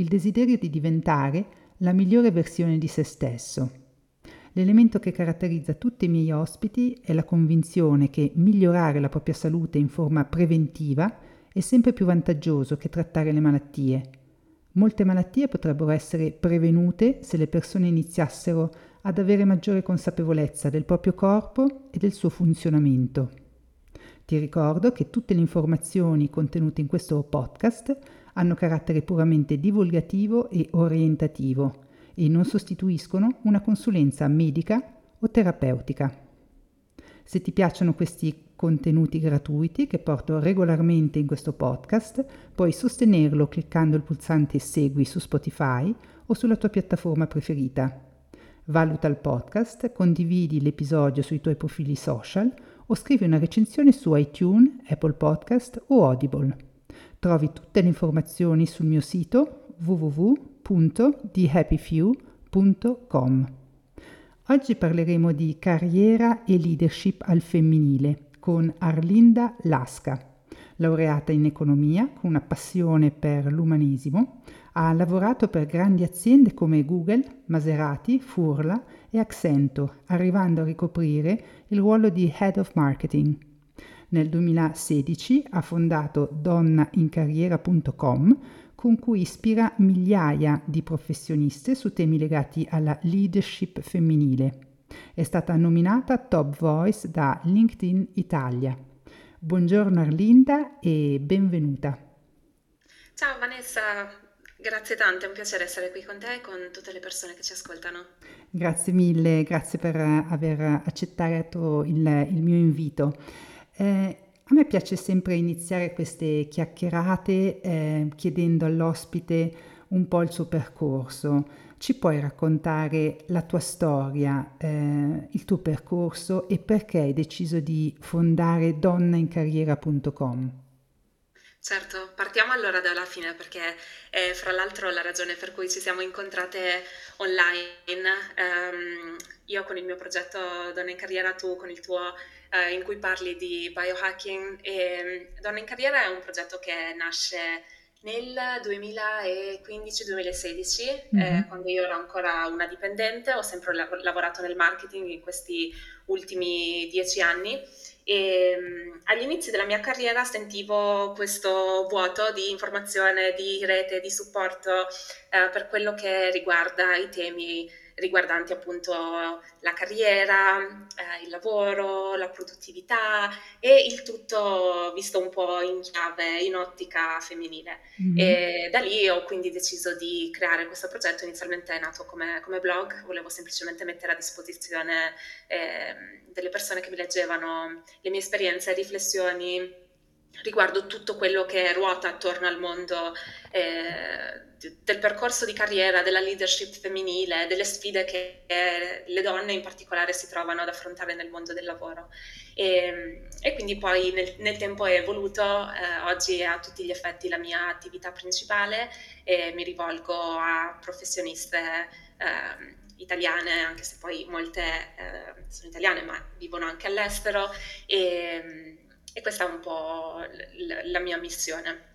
il desiderio di diventare la migliore versione di se stesso. L'elemento che caratterizza tutti i miei ospiti è la convinzione che migliorare la propria salute in forma preventiva è sempre più vantaggioso che trattare le malattie. Molte malattie potrebbero essere prevenute se le persone iniziassero ad avere maggiore consapevolezza del proprio corpo e del suo funzionamento. Ti ricordo che tutte le informazioni contenute in questo podcast hanno carattere puramente divulgativo e orientativo e non sostituiscono una consulenza medica o terapeutica. Se ti piacciono questi contenuti gratuiti che porto regolarmente in questo podcast, puoi sostenerlo cliccando il pulsante Segui su Spotify o sulla tua piattaforma preferita. Valuta il podcast, condividi l'episodio sui tuoi profili social o scrivi una recensione su iTunes, Apple Podcast o Audible. Trovi tutte le informazioni sul mio sito www.thehappyfew.com. Oggi parleremo di carriera e leadership al femminile con Arlinda Lasca, laureata in economia con una passione per l'umanesimo, ha lavorato per grandi aziende come Google, Maserati, Furla e Accento, arrivando a ricoprire il ruolo di Head of Marketing. Nel 2016 ha fondato donnaincarriera.com con cui ispira migliaia di professioniste su temi legati alla leadership femminile. È stata nominata Top Voice da LinkedIn Italia. Buongiorno Arlinda e benvenuta. Ciao Vanessa, grazie tanto, è un piacere essere qui con te e con tutte le persone che ci ascoltano. Grazie mille, grazie per aver accettato il, il mio invito. Eh, a me piace sempre iniziare queste chiacchierate eh, chiedendo all'ospite un po' il suo percorso. Ci puoi raccontare la tua storia, eh, il tuo percorso e perché hai deciso di fondare donnaincarriera.com? Certo, partiamo allora dalla fine perché è fra l'altro la ragione per cui ci siamo incontrate online. Um, io con il mio progetto Donna in Carriera, tu con il tuo eh, in cui parli di biohacking. E mm, Donna in Carriera è un progetto che nasce nel 2015-2016, mm-hmm. eh, quando io ero ancora una dipendente, ho sempre la- lavorato nel marketing in questi ultimi dieci anni e um, agli inizi della mia carriera sentivo questo vuoto di informazione, di rete, di supporto eh, per quello che riguarda i temi riguardanti appunto la carriera, eh, il lavoro, la produttività e il tutto visto un po' in chiave, in ottica femminile. Mm-hmm. E da lì ho quindi deciso di creare questo progetto, inizialmente è nato come, come blog, volevo semplicemente mettere a disposizione eh, delle persone che mi leggevano le mie esperienze, riflessioni riguardo tutto quello che ruota attorno al mondo eh, del percorso di carriera, della leadership femminile, delle sfide che eh, le donne in particolare si trovano ad affrontare nel mondo del lavoro. E, e quindi poi nel, nel, tempo è evoluto, eh, oggi è a tutti gli effetti la mia attività principale e mi rivolgo a professioniste eh, italiane, anche se poi molte eh, sono italiane ma vivono anche all'estero. E, e questa è un po' l- la mia missione.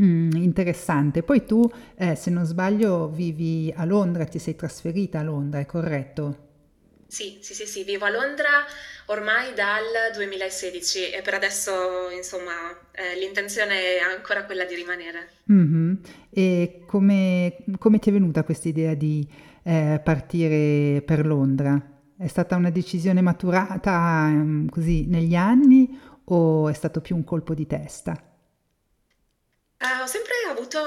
Mm, interessante. Poi tu, eh, se non sbaglio, vivi a Londra, ti sei trasferita a Londra, è corretto? Sì, sì, sì, sì, vivo a Londra ormai dal 2016 e per adesso, insomma, eh, l'intenzione è ancora quella di rimanere. Mm-hmm. E come, come, ti è venuta questa idea di eh, partire per Londra? È stata una decisione maturata um, così negli anni o è stato più un colpo di testa? Uh, ho sempre avuto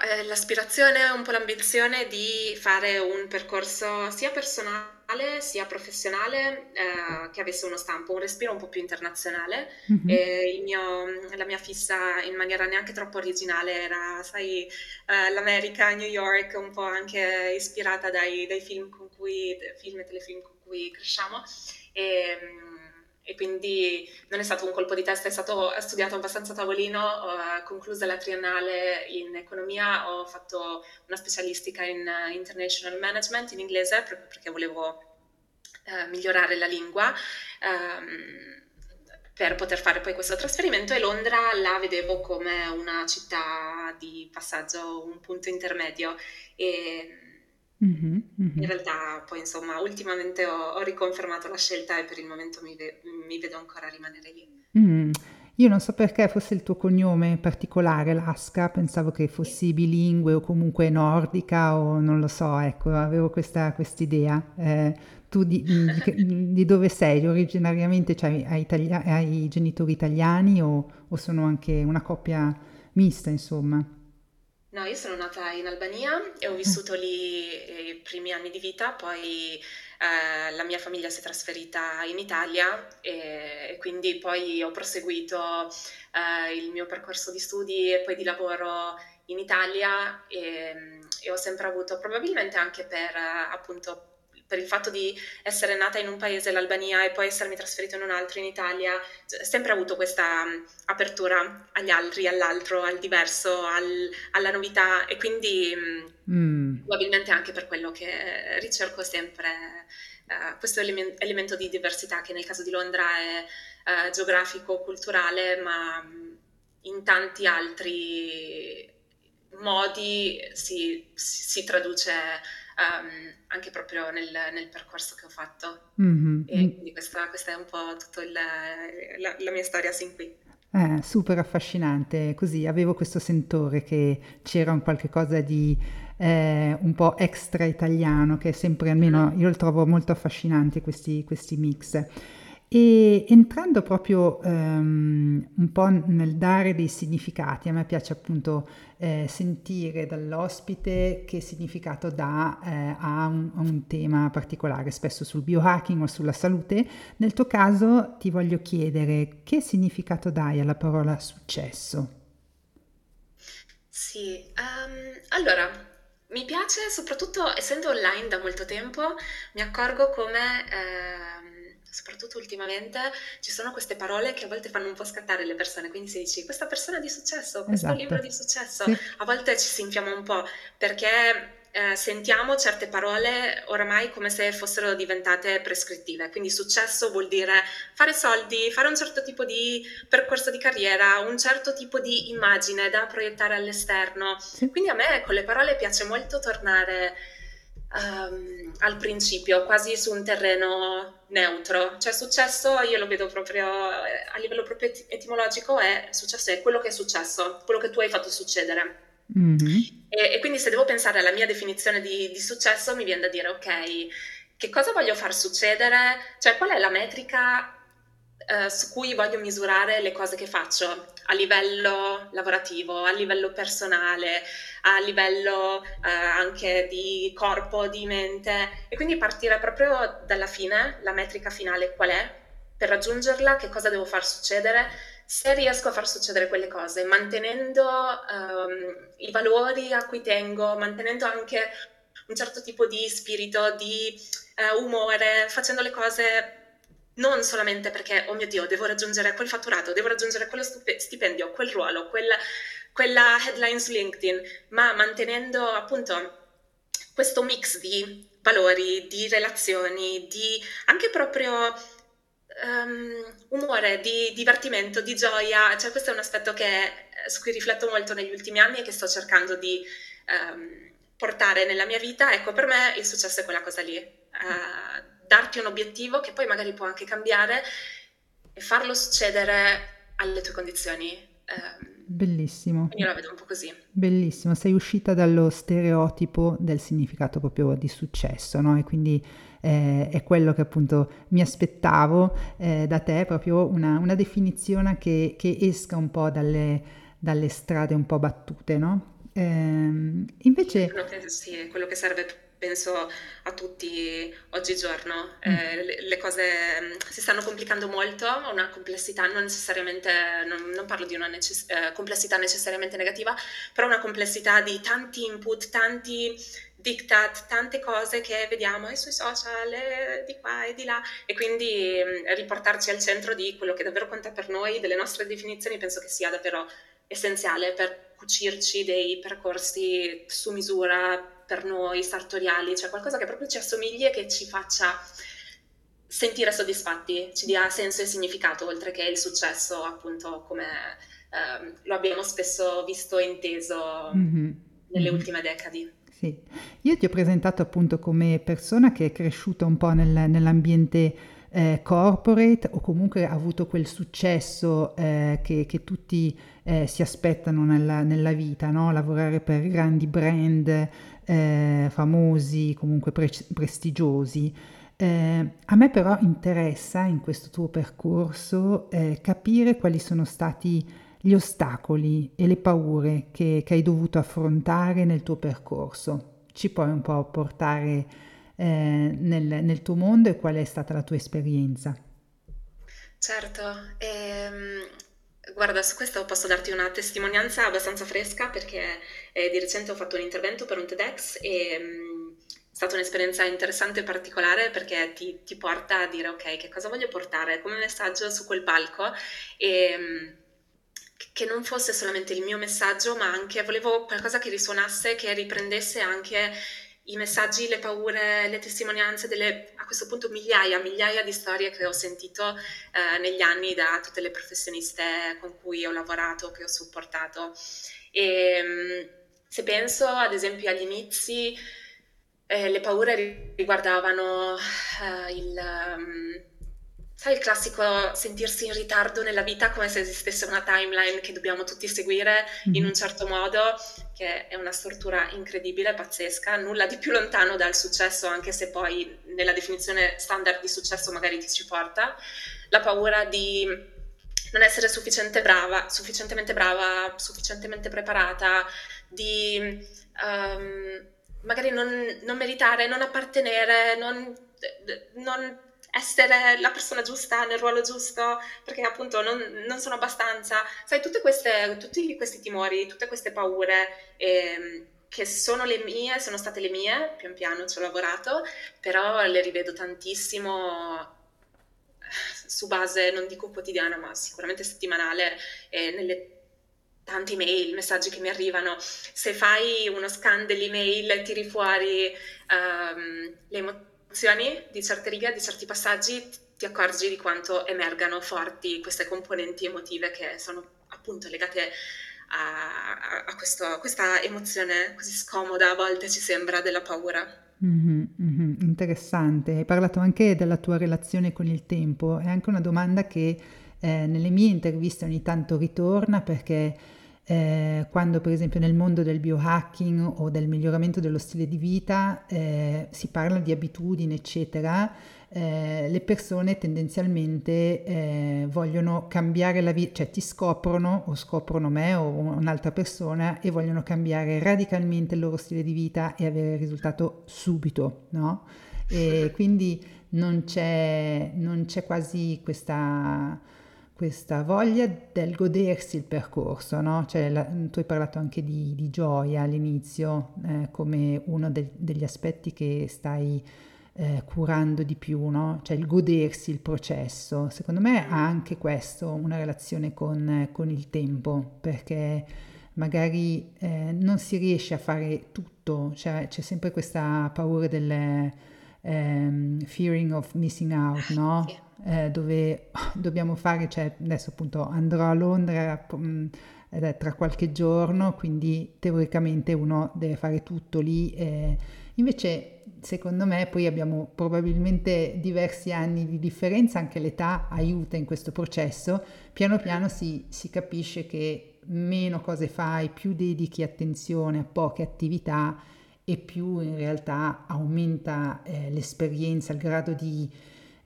eh, l'aspirazione, un po' l'ambizione di fare un percorso sia personale sia professionale eh, che avesse uno stampo, un respiro un po' più internazionale. Mm-hmm. Mio, la mia fissa in maniera neanche troppo originale era, sai, eh, l'America, New York, un po' anche ispirata dai, dai film, con cui, film e telefilm con cui cresciamo. E, e quindi non è stato un colpo di testa, è stato studiato abbastanza a tavolino, ho conclusa la triennale in economia, ho fatto una specialistica in international management in inglese proprio perché volevo eh, migliorare la lingua. Um, per poter fare poi questo trasferimento e Londra la vedevo come una città di passaggio, un punto intermedio e Mm-hmm, mm-hmm. In realtà poi insomma ultimamente ho, ho, riconfermato la scelta e per il momento mi, ve- mi vedo ancora rimanere lì. Mm. Io non so perché fosse il tuo cognome particolare, Lasca, pensavo che fossi bilingue o comunque nordica o non lo so, ecco, avevo questa idea. Eh, tu di, di, di, dove sei? Originariamente cioè, hai, itali- hai genitori italiani o, o sono anche una coppia mista, insomma? No, io sono nata in Albania e ho vissuto lì i primi anni di vita, poi eh, la mia famiglia si è trasferita in Italia e, e quindi poi ho proseguito eh, il mio percorso di studi e poi di lavoro in Italia e, e ho sempre avuto, probabilmente anche per appunto per il fatto di essere nata in un paese, l'Albania, e poi essermi trasferita in un altro, in Italia, ho sempre avuto questa um, apertura agli altri, all'altro, al diverso, al, alla novità e quindi mm. mm. probabilmente anche per quello che ricerco sempre uh, questo element- elemento di diversità che nel caso di Londra è uh, geografico, culturale, ma mm, in tanti altri modi si, si, si traduce um, anche proprio nel, nel, percorso che ho fatto. Mm-hmm. E quindi questa, questa, è un po' tutta la, la, mia storia sin qui. Eh, super affascinante, così avevo questo sentore che c'era un qualche cosa di eh, un po' extra italiano, che è sempre, almeno mm. io lo trovo molto affascinante questi, questi mix. E entrando proprio um, un po' nel dare dei significati, a me piace appunto eh, sentire dall'ospite che significato dà eh, a, un, a, un, tema particolare, spesso sul biohacking o sulla salute. Nel tuo caso ti voglio chiedere che significato dai alla parola successo? Sì, um, allora mi piace soprattutto essendo online da molto tempo, mi accorgo come... Eh, soprattutto ultimamente, ci sono queste parole che a volte fanno un po' scattare le persone, quindi si dice questa persona di successo, questo esatto. libro di successo, sì. a volte ci si infiamma un po' perché eh, sentiamo certe parole oramai come se fossero diventate prescrittive. Quindi successo vuol dire fare soldi, fare un certo tipo di percorso di carriera, un certo tipo di immagine da proiettare all'esterno. Sì. Quindi a me con le parole piace molto tornare um, al principio, quasi su un terreno neutro. Cioè successo, io lo vedo proprio eh, a livello proprio etimologico, è successo è quello che è successo, quello che tu hai fatto succedere. Mm-hmm. E, e, quindi se devo pensare alla mia definizione di, di successo, mi viene da dire, ok, che cosa voglio far succedere? Cioè qual è la metrica eh, su cui voglio misurare le cose che faccio a livello lavorativo, a livello personale, a livello eh, anche di corpo, di mente. E quindi partire proprio dalla fine, la metrica finale qual è, per raggiungerla che cosa devo far succedere, se riesco a far succedere quelle cose, mantenendo um, i valori a cui tengo, mantenendo anche un certo tipo di spirito, di uh, umore, facendo le cose non solamente perché, oh mio Dio, devo raggiungere quel fatturato, devo raggiungere quello stipendio, quel ruolo, quella, quella headline su LinkedIn, ma mantenendo appunto questo mix di valori, di relazioni, di anche proprio um, umore, di divertimento, di gioia. Cioè questo è un aspetto che, su cui rifletto molto negli ultimi anni e che sto cercando di um, portare nella mia vita. Ecco, per me il successo è quella cosa lì. Uh, darti un obiettivo che poi magari può anche cambiare e farlo succedere alle tue condizioni. Eh, Bellissimo. Io la vedo un po' così. Bellissimo, sei uscita dallo stereotipo del significato proprio di successo, no? E quindi eh, è quello che appunto mi aspettavo eh, da te, proprio una, una definizione che, che, esca un po' dalle, dalle strade un po' battute, no? Eh, invece... Quello che, sì, quello che serve penso a tutti oggigiorno. Mm. Eh, le, le, cose mm, si stanno complicando molto, una complessità non necessariamente, non, non parlo di una necess- eh, complessità necessariamente negativa, però una complessità di tanti input, tanti diktat, tante cose che vediamo sui social, e di qua e di là, e quindi mm, riportarci al centro di quello che davvero conta per noi, delle nostre definizioni, penso che sia davvero essenziale per cucirci dei percorsi su misura per noi, sartoriali, cioè qualcosa che proprio ci assomigli e che ci faccia sentire soddisfatti, ci dia senso e significato, oltre che il successo, appunto, come eh, lo abbiamo spesso visto e inteso mm-hmm. nelle mm-hmm. ultime decadi. Sì, io ti ho presentato appunto come persona che è cresciuta un po' nel, nell'ambiente eh, corporate o comunque ha avuto quel successo eh, che, che, tutti eh, si aspettano nella, nella vita, no? lavorare per grandi brand eh, famosi, comunque pre- prestigiosi. Eh, a me però interessa in questo tuo percorso eh, capire quali sono stati gli ostacoli e le paure che, che, hai dovuto affrontare nel tuo percorso. Ci puoi un po' portare eh, nel, nel, tuo mondo e qual è stata la tua esperienza? Certo, ehm, guarda, su questo posso darti una testimonianza abbastanza fresca perché eh, di recente ho fatto un intervento per un TEDx e mh, è stata un'esperienza interessante e particolare perché ti, ti, porta a dire ok, che cosa voglio portare? Come messaggio su quel palco? E... Mh, che non fosse solamente il mio messaggio, ma anche volevo qualcosa che risuonasse, che riprendesse anche i messaggi, le paure, le testimonianze delle a questo punto migliaia, migliaia di storie che ho sentito eh, negli anni da tutte le professioniste con cui ho lavorato, che ho supportato. E mm, se penso ad esempio agli inizi, eh, le paure riguardavano eh, il. Um, Sai il classico sentirsi in ritardo nella vita come se esistesse una timeline che dobbiamo tutti seguire in un certo modo, che è una stortura incredibile, pazzesca, nulla di più lontano dal successo, anche se poi nella definizione standard di successo magari ti ci porta. La paura di non essere sufficiente brava, sufficientemente brava, sufficientemente preparata, di um, magari non, non, meritare, non appartenere, non, non essere la persona giusta nel ruolo giusto, perché appunto non, non sono abbastanza. Sai, queste, tutti questi timori, tutte queste paure eh, che sono le mie, sono state le mie, pian piano ci ho lavorato, però le rivedo tantissimo su base, non dico quotidiana, ma sicuramente settimanale, eh, nelle tante mail, messaggi che mi arrivano. Se fai uno scan dell'email tiri fuori um, le emozioni, di certe righe, di certi passaggi, ti accorgi di quanto emergano forti queste componenti emotive che sono appunto legate a, a, questo, a questa emozione così scomoda, a volte ci sembra, della paura. Mm-hmm, mm-hmm, interessante, hai parlato anche della tua relazione con il tempo, è anche una domanda che eh, nelle mie interviste ogni tanto ritorna perché eh, quando per esempio nel mondo del biohacking o del miglioramento dello stile di vita eh, si parla di abitudini, eccetera, eh, le persone tendenzialmente eh, vogliono cambiare la vita, cioè ti scoprono o scoprono me o un'altra persona e vogliono cambiare radicalmente il loro stile di vita e avere il risultato subito, no? E quindi non c'è, non c'è quasi questa questa voglia del godersi il percorso, no? Cioè, la, tu hai parlato anche di, di gioia all'inizio eh, come uno de, degli aspetti che stai eh, curando di più, no? Cioè il godersi il processo. Secondo me ha anche questo una relazione con, con il tempo, perché magari eh, non si riesce a fare tutto, cioè c'è sempre questa paura del um, fearing of missing out, no? Eh, dove dobbiamo fare, cioè adesso appunto andrò a Londra mh, mm, tra qualche giorno, quindi teoricamente uno deve fare tutto lì. Eh. Invece secondo me poi abbiamo probabilmente diversi anni di differenza, anche l'età aiuta in questo processo, piano piano si, si capisce che meno cose fai, più dedichi attenzione a poche attività e più in realtà aumenta eh, l'esperienza, il grado di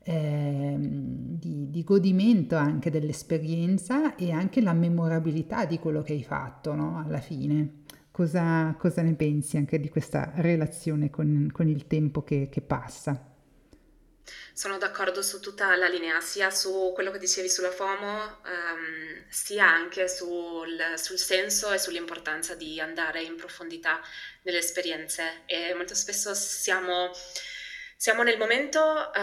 eh, di, di, godimento anche dell'esperienza e anche la memorabilità di quello che hai fatto no? alla fine. cosa, cosa, ne pensi anche di questa relazione con, con il tempo che, che passa? Sono d'accordo su tutta la linea, sia su quello che dicevi sulla FOMO, ehm, sia anche sul, sul senso e sull'importanza di andare in profondità nelle esperienze. E molto spesso siamo, siamo nel momento, eh,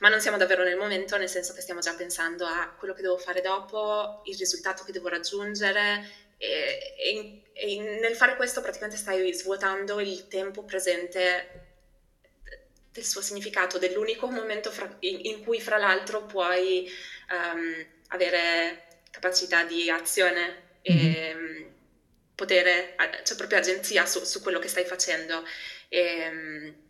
ma non siamo davvero nel momento, nel senso che stiamo già pensando a quello che devo fare dopo, il risultato che devo raggiungere. E, e, e nel fare questo praticamente stai svuotando il tempo presente del suo significato, dell'unico momento fra, in, in, cui fra l'altro puoi um, avere capacità di azione e mm-hmm. potere, cioè proprio agenzia su, su, quello che stai facendo. E, um,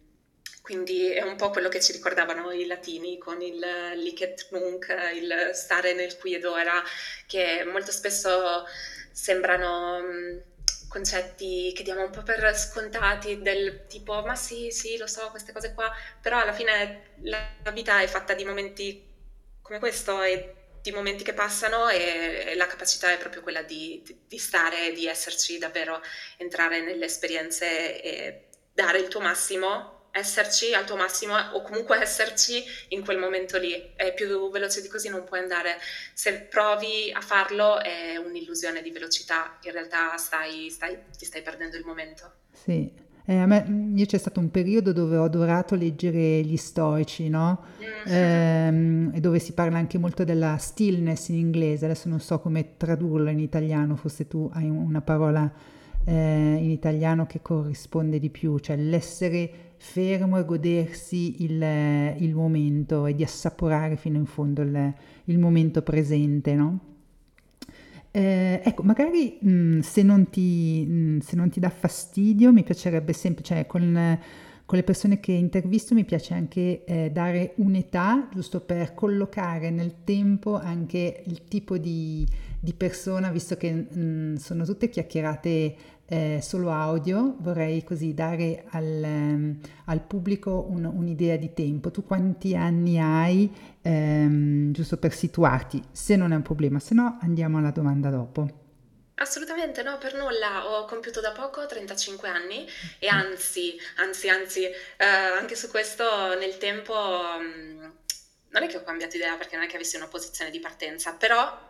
quindi è un po' quello che ci ricordavano i latini con il licet nunc, il stare nel qui ed ora, che molto spesso sembrano concetti che diamo un po' per scontati del tipo ma sì, sì, lo so, queste cose qua, però alla fine la vita è fatta di momenti come questo e di momenti che passano e, e la capacità è proprio quella di, di, di stare, di esserci davvero, entrare nelle esperienze e dare il tuo massimo esserci al tuo massimo o comunque esserci in quel momento lì. È più veloce di così non puoi andare. Se provi a farlo è un'illusione di velocità, in realtà stai, stai, ti stai perdendo il momento. Sì. Eh, a me, io c'è stato un periodo dove ho adorato leggere gli stoici, no? Mm. Ehm, e dove si parla anche molto della stillness in inglese, adesso non so come tradurlo in italiano, forse tu hai una parola eh, in italiano che corrisponde di più, cioè l'essere fermo e godersi il, il momento e di assaporare fino in fondo il, il momento presente, no? Eh, ecco, magari mh, mm, se, non ti, mh, mm, se, non ti, dà fastidio, mi piacerebbe sempre, cioè con, con le persone che intervisto mi piace anche eh, dare un'età, giusto per collocare nel tempo anche il tipo di, di persona, visto che mh, mm, sono tutte chiacchierate eh, solo audio, vorrei così dare al, um, al pubblico un, un'idea di tempo. Tu quanti anni hai, um, giusto per situarti, se non è un problema, se no andiamo alla domanda dopo. Assolutamente no, per nulla. Ho compiuto da poco 35 anni e anzi, anzi, anzi, eh, anche su questo nel tempo mh, mm, non è che ho cambiato idea perché non è che avessi una posizione di partenza, però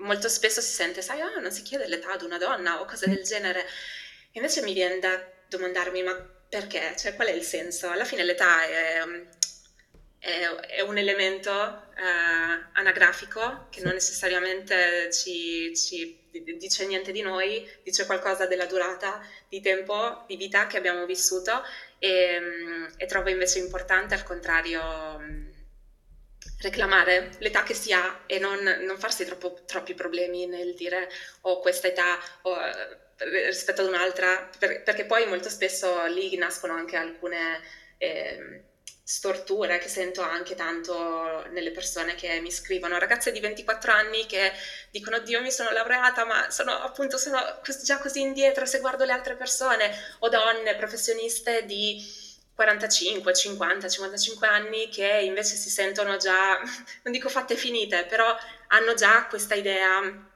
molto spesso si sente, sai, ah, non si chiede l'età ad una donna o cose del genere. Invece mi viene da domandarmi, ma perché? Cioè, qual è il senso? Alla fine l'età è, è, è un elemento eh, anagrafico che non necessariamente ci, ci, dice niente di noi, dice qualcosa della durata di tempo, di vita che abbiamo vissuto e, e trovo invece importante al contrario reclamare l'età che si ha e non, non farsi troppo, troppi problemi nel dire ho oh, questa età oh, rispetto ad un'altra, per, perché poi molto spesso lì nascono anche alcune eh, storture che sento anche tanto nelle persone che mi scrivono, ragazze di 24 anni che dicono Dio mi sono laureata ma sono appunto sono già così indietro se guardo le altre persone o donne professioniste di 45, 50, 55 anni che invece si sentono già, non dico fatte finite, però hanno già questa idea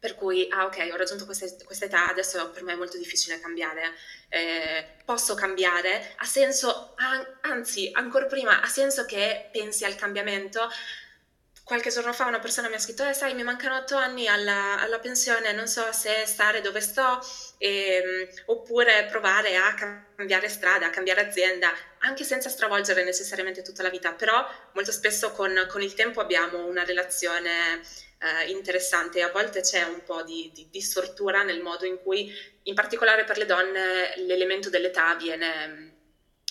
per cui, ah ok, ho raggiunto questa, età, adesso per me è molto difficile cambiare, eh, posso cambiare, ha senso, anzi, ancora prima, ha senso che pensi al cambiamento, qualche giorno fa una persona mi ha scritto, eh sai, mi mancano otto anni alla, alla pensione, non so se stare dove sto, ehm, oppure provare a cambiare strada, a cambiare azienda, anche senza stravolgere necessariamente tutta la vita, però molto spesso con, con il tempo abbiamo una relazione eh, interessante. E a volte c'è un po' di, di, di stortura nel modo in cui, in particolare per le donne, l'elemento dell'età viene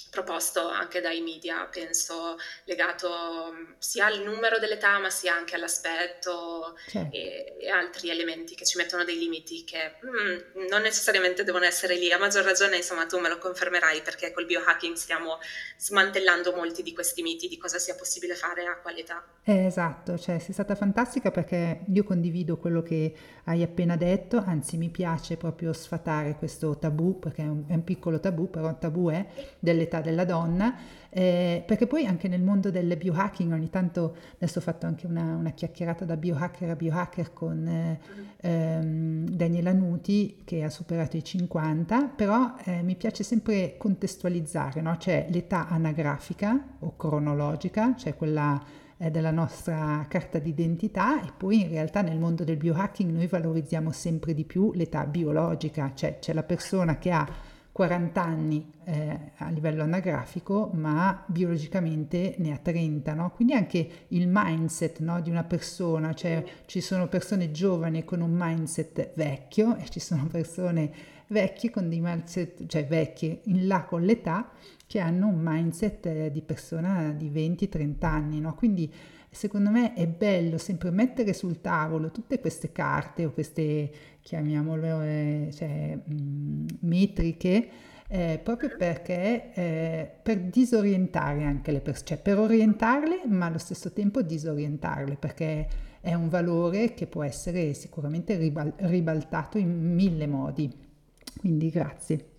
proposto anche dai media, penso legato mm, sia al numero dell'età ma sia anche all'aspetto certo. e, e, altri elementi che ci mettono dei limiti che mm, non necessariamente devono essere lì. A maggior ragione, insomma, tu me lo confermerai perché col biohacking stiamo smantellando molti di questi miti di cosa sia possibile fare a quale età. Eh, esatto, cioè sei stata fantastica perché io condivido quello che hai appena detto, anzi mi piace proprio sfatare questo tabù perché è un, è un piccolo tabù, però tabù è dell'età l'età della donna, eh, perché poi anche nel mondo del biohacking ogni tanto, adesso ho fatto anche una, una chiacchierata da biohacker a biohacker con eh, ehm, Daniela Nuti che ha superato i 50, però eh, mi piace sempre contestualizzare, no? c'è l'età anagrafica o cronologica, cioè quella eh, della nostra carta d'identità e poi in realtà nel mondo del biohacking noi valorizziamo sempre di più l'età biologica, cioè c'è la persona che ha 40 anni eh, a livello anagrafico, ma biologicamente ne ha 30, no? Quindi anche il mindset no, di una persona, cioè ci sono persone giovani con un mindset vecchio e ci sono persone vecchie con dei mindset, cioè vecchie in là con l'età, che hanno un mindset eh, di persona di 20-30 anni, no? Quindi secondo me è bello sempre mettere sul tavolo tutte queste carte o queste, chiamiamole, cioè, mh, metriche, eh, proprio perché eh, per disorientare anche le persone, cioè per orientarle ma allo stesso tempo disorientarle perché è un valore che può essere sicuramente ribal- ribaltato in mille modi. Quindi grazie.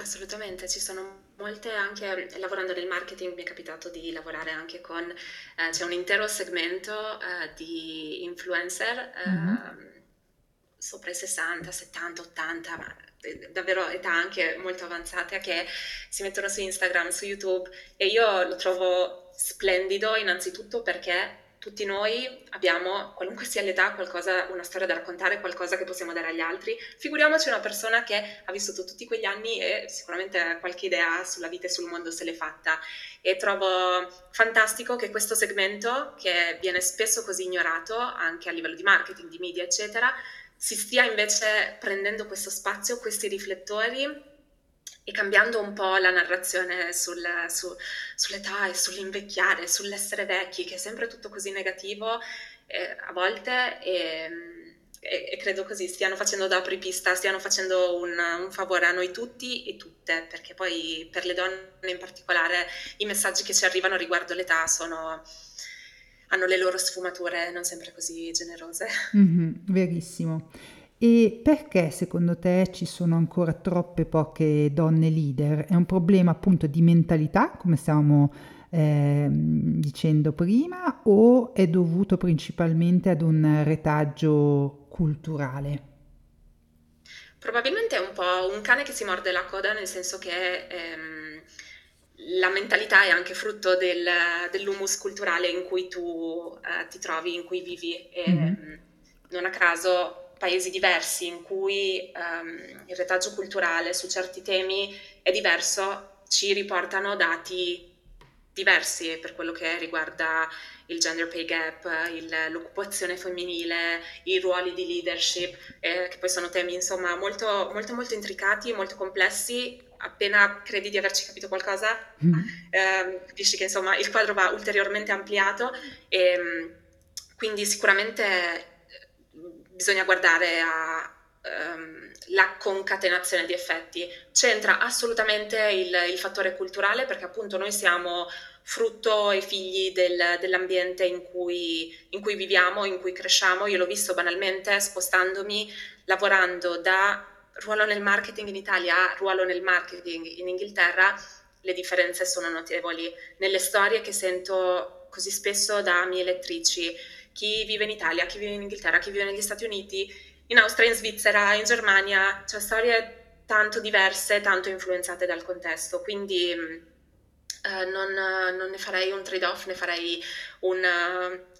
Assolutamente, ci sono molte anche lavorando nel marketing mi è capitato di lavorare anche con eh, c'è un intero segmento eh, di influencer mm-hmm. sopra i 60, 70, 80, ma eh, davvero età anche molto avanzate che si mettono su Instagram, su YouTube e io lo trovo splendido innanzitutto perché tutti noi abbiamo, qualunque sia l'età, qualcosa, una storia da raccontare, qualcosa che possiamo dare agli altri. Figuriamoci una persona che ha vissuto tutti quegli anni e sicuramente qualche idea sulla vita e sul mondo se l'è fatta. E trovo fantastico che questo segmento, che viene spesso così ignorato anche a livello di marketing, di media, eccetera, si stia invece prendendo questo spazio, questi riflettori e cambiando un po' la narrazione sul, su, sull'età e sull'invecchiare, sull'essere vecchi, che è sempre tutto così negativo eh, a volte e, e, e, credo così stiano facendo da apripista, stiano facendo un, un, favore a noi tutti e tutte, perché poi per le donne in particolare i messaggi che ci arrivano riguardo l'età sono hanno le loro sfumature non sempre così generose. Mm-hmm, verissimo. E perché secondo te ci sono ancora troppe poche donne leader? È un problema appunto di mentalità, come stavamo eh, dicendo prima, o è dovuto principalmente ad un retaggio culturale? Probabilmente è un po' un cane che si morde la coda, nel senso che ehm, la mentalità è anche frutto del, dell'humus culturale in cui tu eh, ti trovi, in cui vivi. E, mm-hmm. Non a caso paesi diversi in cui um, il retaggio culturale su certi temi è diverso, ci riportano dati diversi per quello che riguarda il gender pay gap, il, l'occupazione femminile, i ruoli di leadership, eh, che poi sono temi insomma molto, molto, molto intricati, molto complessi. Appena credi di averci capito qualcosa, mm. eh, capisci che insomma il quadro va ulteriormente ampliato e quindi sicuramente bisogna guardare a um, la concatenazione di effetti. C'entra assolutamente il, il, fattore culturale perché appunto noi siamo frutto e figli del, dell'ambiente in cui, in cui viviamo, in cui cresciamo. Io l'ho visto banalmente spostandomi, lavorando da ruolo nel marketing in Italia a ruolo nel marketing in Inghilterra, le differenze sono notevoli. Nelle storie che sento così spesso da amici elettrici, chi vive in Italia, chi vive in Inghilterra, chi vive negli Stati Uniti, in Austria, in Svizzera, in Germania, cioè storie tanto diverse, tanto influenzate dal contesto, quindi eh, non, non, ne farei un trade-off, ne farei un,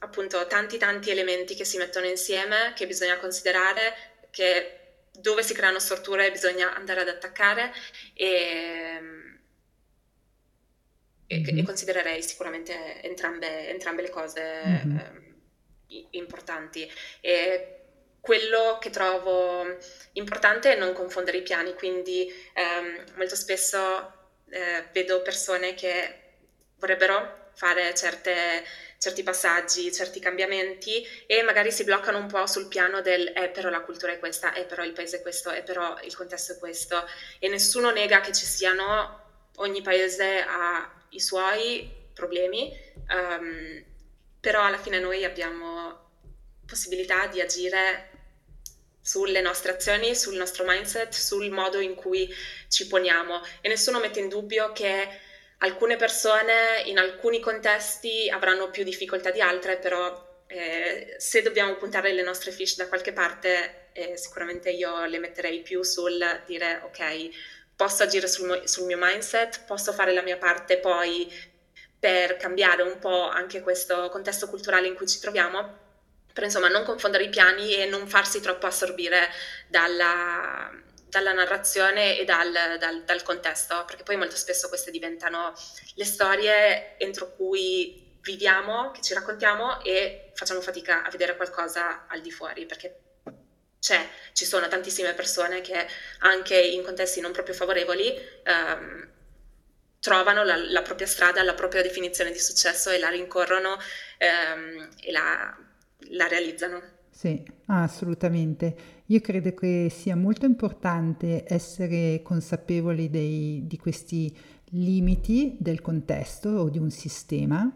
appunto tanti tanti elementi che si mettono insieme, che bisogna considerare, che dove si creano storture bisogna andare ad attaccare e, mm-hmm. e considererei sicuramente entrambe, entrambe le cose. Mm-hmm. Eh, importanti. E quello che trovo importante è non confondere i piani, quindi ehm, molto spesso eh, vedo persone che vorrebbero fare certe, certi passaggi, certi cambiamenti e magari si bloccano un po' sul piano del eh però la cultura è questa, eh però il paese è questo, eh però il contesto è questo e nessuno nega che ci siano, ogni paese ha i suoi problemi, um, però alla fine noi abbiamo possibilità di agire sulle nostre azioni, sul nostro mindset, sul modo in cui ci poniamo. E nessuno mette in dubbio che alcune persone in alcuni contesti avranno più difficoltà di altre, però eh, se dobbiamo puntare le nostre fish da qualche parte, eh, sicuramente io le metterei più sul dire ok, posso agire sul, sul mio mindset, posso fare la mia parte poi per cambiare un po' anche questo contesto culturale in cui ci troviamo. Però insomma non confondere i piani e non farsi troppo assorbire dalla, dalla narrazione e dal, dal, dal, contesto, perché poi molto spesso queste diventano le storie entro cui viviamo, che ci raccontiamo e facciamo fatica a vedere qualcosa al di fuori, perché c'è, ci sono tantissime persone che anche in contesti non proprio favorevoli ehm, trovano la, la, propria strada, la propria definizione di successo e la rincorrono ehm, e la la realizzano. Sì, assolutamente. Io credo che sia molto importante essere consapevoli dei, di questi limiti del contesto o di un sistema,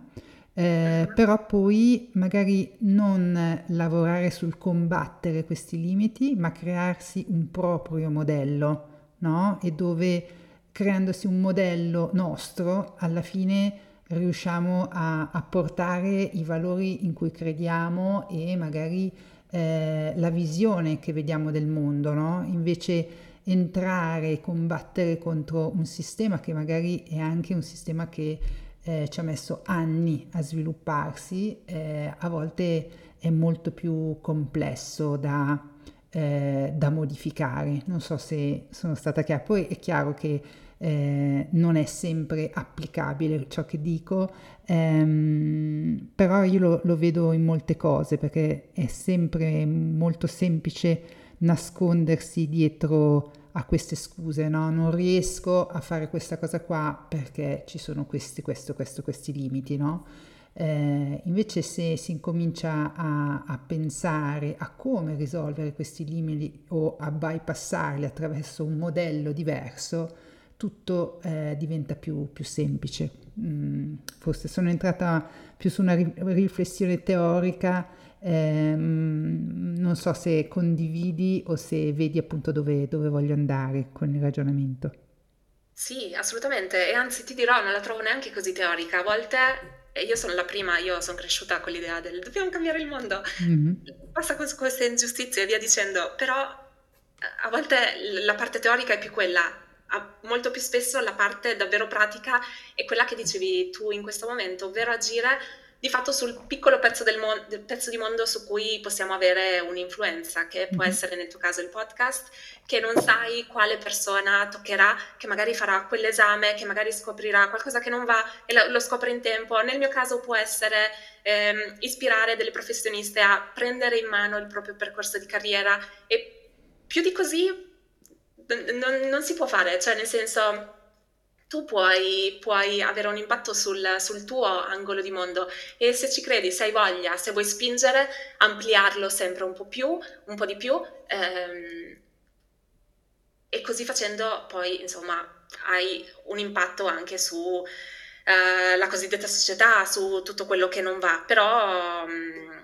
eh, uh-huh. però poi magari non lavorare sul combattere questi limiti, ma crearsi un proprio modello, no? E dove creandosi un modello nostro, alla fine riusciamo a, a portare i valori in cui crediamo e magari eh, la visione che vediamo del mondo, no? Invece entrare e combattere contro un sistema che magari è anche un sistema che eh, ci ha messo anni a svilupparsi, eh, a volte è molto più complesso da, eh, da modificare. Non so se sono stata chiara. Poi è chiaro che eh, non è sempre applicabile ciò che dico, ehm, però io lo, lo, vedo in molte cose perché è sempre molto semplice nascondersi dietro a queste scuse, no? Non riesco a fare questa cosa qua perché ci sono questi, questo, questo, questi limiti, no? Eh, invece se si incomincia a, a, pensare a come risolvere questi limiti o a bypassarli attraverso un modello diverso, tutto eh, diventa più, più semplice. Mm, forse sono entrata più su una ri- riflessione teorica, ehm, non so se condividi o se vedi appunto dove, dove voglio andare con il ragionamento. Sì, assolutamente, e anzi ti dirò, non la trovo neanche così teorica. A volte, io sono la prima, io sono cresciuta con l'idea del dobbiamo cambiare il mondo, mm-hmm. passa con queste ingiustizie e via dicendo, però a volte la parte teorica è più quella, molto più spesso la parte davvero pratica è quella che dicevi tu in questo momento, ovvero agire di fatto sul piccolo pezzo, del mon- pezzo di mondo su cui possiamo avere un'influenza, che può mm-hmm. essere nel tuo caso il podcast, che non sai quale persona toccherà, che magari farà quell'esame, che magari scoprirà qualcosa che non va e lo, lo scopre in tempo. Nel mio caso può essere ehm, ispirare delle professioniste a prendere in mano il proprio percorso di carriera e più di così non, non, si può fare, cioè nel senso tu puoi, puoi avere un impatto sul, sul, tuo angolo di mondo. E se ci credi, se hai voglia, se vuoi spingere, ampliarlo sempre un po' più, un po' di più ehm, e così facendo poi insomma hai un impatto anche su eh, la cosiddetta società, su tutto quello che non va, però... Mh, mm,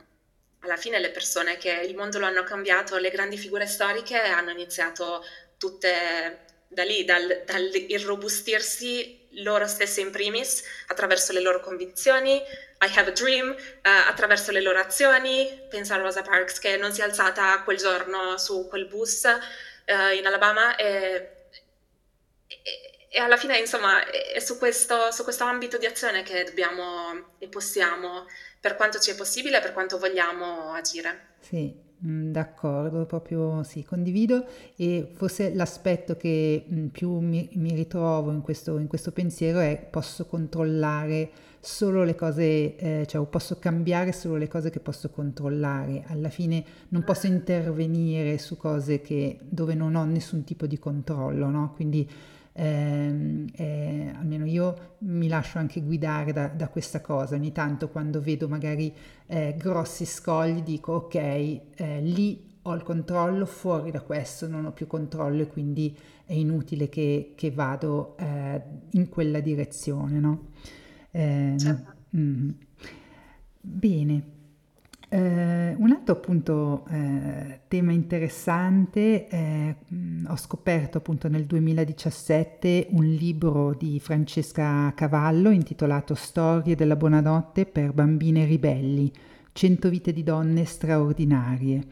alla fine le persone che il mondo lo hanno cambiato, le grandi figure storiche hanno iniziato tutte da lì, dal, dal irrobustirsi loro stesse in primis, attraverso le loro convinzioni, I have a dream, uh, attraverso le loro azioni. Pensa a Rosa Parks che non si è alzata quel giorno su quel bus uh, in Alabama e, e, e, alla fine, insomma, è su questo, su questo ambito di azione che dobbiamo e possiamo, per quanto ci è possibile, per quanto vogliamo agire. Sì, d'accordo, proprio sì, condivido e forse l'aspetto che mm, più mi, mi ritrovo in questo, in questo, pensiero è posso controllare solo le cose, eh, cioè posso cambiare solo le cose che posso controllare, alla fine non posso intervenire su cose che, dove non ho nessun tipo di controllo, no? Quindi eh, eh, almeno io mi lascio anche guidare da, da, questa cosa, ogni tanto quando vedo magari eh, grossi scogli dico ok, eh, lì ho il controllo, fuori da questo non ho più controllo e quindi è inutile che, che vado eh, in quella direzione, no? Eh, certo. mm, bene. Eh, un altro appunto eh, tema interessante, eh, ho scoperto appunto nel 2017 un libro di Francesca Cavallo intitolato Storie della buonanotte per bambine ribelli, 100 vite di donne straordinarie.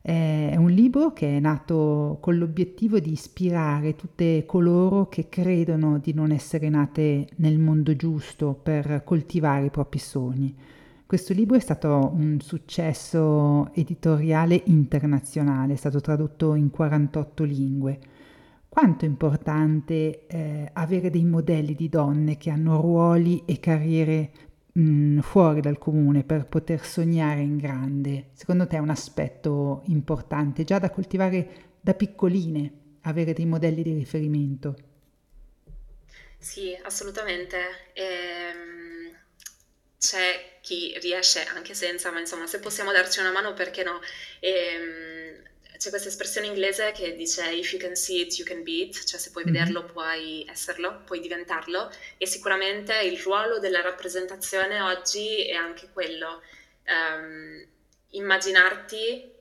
È un libro che è nato con l'obiettivo di ispirare tutte coloro che credono di non essere nate nel mondo giusto per coltivare i propri sogni. Questo libro è stato un successo editoriale internazionale, è stato tradotto in 48 lingue. Quanto è importante eh, avere dei modelli di donne che hanno ruoli e carriere mh, mm, fuori dal comune per poter sognare in grande? Secondo te è un aspetto importante già da coltivare da piccoline, avere dei modelli di riferimento? Sì, assolutamente. Ehm, c'è chi riesce anche senza, ma insomma, se possiamo darci una mano, perché no? Ehm, c'è questa espressione inglese che dice if you can see it, you can be it, cioè se puoi mm-hmm. vederlo puoi esserlo, puoi diventarlo e sicuramente il ruolo della rappresentazione oggi è anche quello, um, immaginarti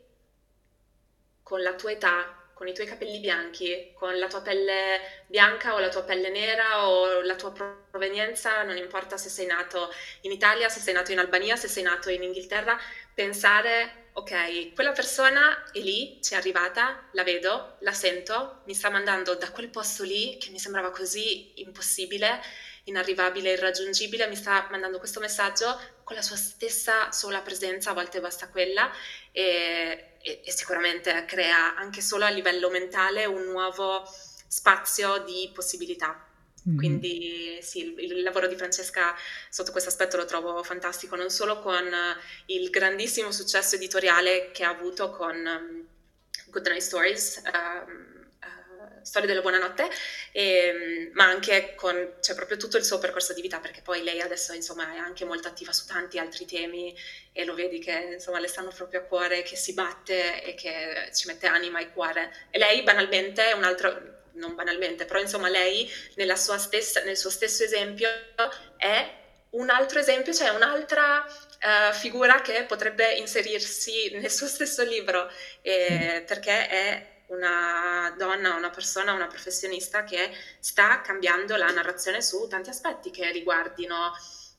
con la tua età, con i tuoi capelli bianchi, con la tua pelle bianca o la tua pelle nera o la tua provenienza, non importa se sei nato in Italia, se sei nato in Albania, se sei nato in Inghilterra, pensare, ok, quella persona è lì, ci è arrivata, la vedo, la sento, mi sta mandando da quel posto lì che mi sembrava così impossibile, inarrivabile, irraggiungibile, mi sta mandando questo messaggio con la sua stessa sola presenza, a volte basta quella, e e, e sicuramente crea anche solo a livello mentale un nuovo spazio di possibilità. Mm-hmm. Quindi sì, il, il, lavoro di Francesca sotto questo aspetto lo trovo fantastico, non solo con il grandissimo successo editoriale che ha avuto con um, Good Night Stories, um, Storia della Buonanotte, e, ehm, ma anche con cioè, proprio tutto il suo percorso di vita, perché poi lei adesso insomma, è anche molto attiva su tanti altri temi e lo vedi che insomma, le stanno proprio a cuore, che si batte e che ci mette anima e cuore. E lei banalmente è un altro, non banalmente, però insomma lei stessa, nel suo stesso esempio è un altro esempio, cioè un'altra uh, figura che potrebbe inserirsi nel suo stesso libro, eh, mm. perché è una donna, una persona, una professionista che sta cambiando la narrazione su tanti aspetti che riguardino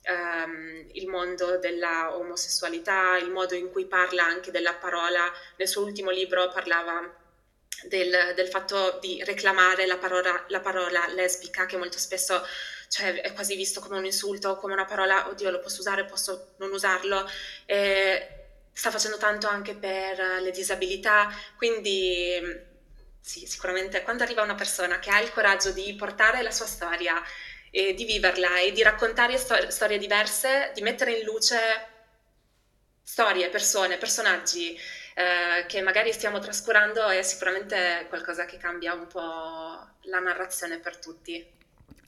um, il mondo della omosessualità, il modo in cui parla anche della parola. Nel suo ultimo libro parlava del, del fatto di reclamare la parola, la parola, lesbica, che molto spesso cioè, è quasi visto come un insulto, come una parola, oddio, lo posso usare, posso non usarlo. E, sta facendo tanto anche per le disabilità, quindi sì, sicuramente quando arriva una persona che ha il coraggio di portare la sua storia e di viverla e di raccontare stor- storie diverse, di mettere in luce storie, persone, personaggi eh, che magari stiamo trascurando, è sicuramente qualcosa che cambia un po' la narrazione per tutti.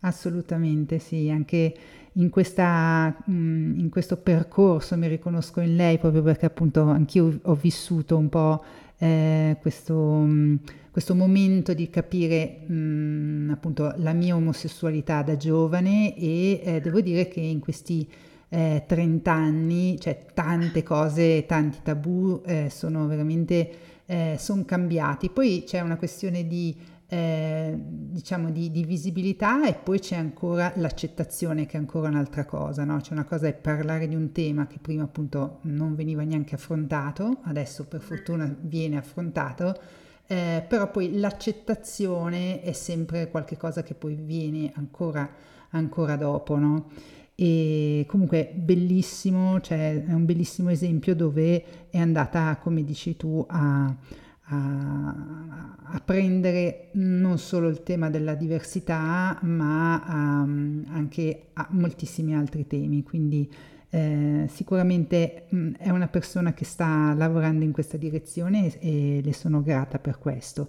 Assolutamente, sì, anche in, questa, mm, in questo percorso mi riconosco in lei proprio perché appunto anch'io ho vissuto un po' eh, questo, mm, questo, momento di capire mh, mm, appunto la mia omosessualità da giovane e eh, devo dire che in questi eh, 30 anni, cioè tante cose, tanti tabù eh, sono veramente eh, son cambiati. Poi c'è una questione di eh, diciamo di, di, visibilità e poi c'è ancora l'accettazione che è ancora un'altra cosa, no? C'è una cosa è parlare di un tema che prima appunto non veniva neanche affrontato, adesso per fortuna viene affrontato, eh, però poi l'accettazione è sempre qualcosa che poi viene ancora, ancora dopo, no? E comunque bellissimo, cioè è un bellissimo esempio dove è andata, come dici tu, a a, a, prendere non solo il tema della diversità, ma um, anche a moltissimi altri temi. Quindi eh, sicuramente mh, è una persona che sta lavorando in questa direzione e, e le sono grata per questo.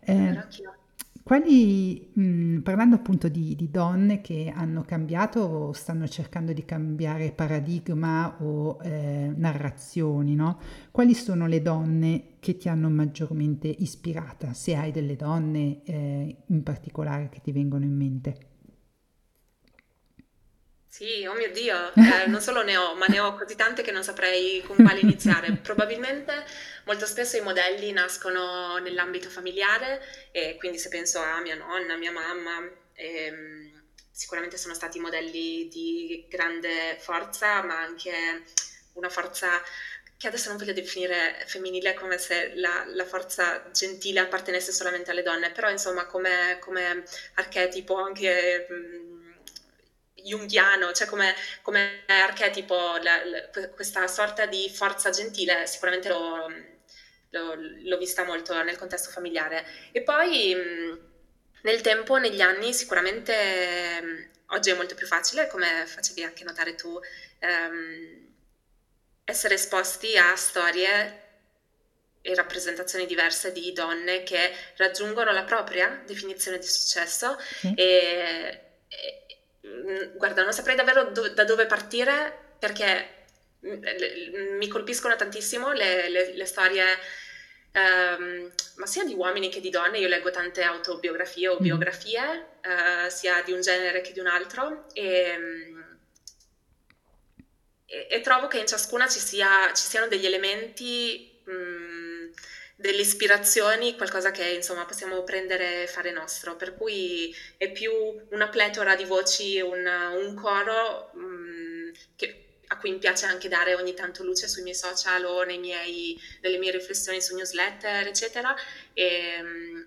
Eh, quali, mh, parlando appunto di, di, donne che hanno cambiato o stanno cercando di cambiare paradigma o eh, narrazioni, no? Quali sono le donne che ti hanno maggiormente ispirata, se hai delle donne eh, in particolare che ti vengono in mente? Sì, oh mio Dio, eh, non solo ne ho, ma ne ho così tante che non saprei con quale iniziare. Probabilmente molto spesso i modelli nascono nell'ambito familiare e quindi se penso a mia nonna, mia mamma, ehm, sicuramente sono stati modelli di grande forza, ma anche una forza che adesso non voglio definire femminile come se la, la forza gentile appartenesse solamente alle donne, però insomma come, come archetipo anche... Mh, junghiano, cioè come, come archetipo la, la, questa sorta di forza gentile, sicuramente l'ho, l'ho, l'ho, vista molto nel contesto familiare. E poi nel tempo, negli anni, sicuramente oggi è molto più facile, come facevi anche notare tu, ehm, essere esposti a storie e rappresentazioni diverse di donne che raggiungono la propria definizione di successo mm. e, e Mm, guarda, non saprei davvero do- da dove partire perché mm, mi colpiscono tantissimo le, le, le storie, um, ma sia di uomini che di donne. Io leggo tante autobiografie o mm. biografie, uh, sia di un genere che di un altro, e, e, e trovo che in ciascuna ci, sia, ci siano degli elementi. Um, delle ispirazioni, qualcosa che insomma possiamo prendere e fare nostro, per cui è più una pletora di voci, un, un coro mh, mm, che, a cui mi piace anche dare ogni tanto luce sui miei social o miei, nelle mie riflessioni su newsletter, eccetera. E, mh, mm,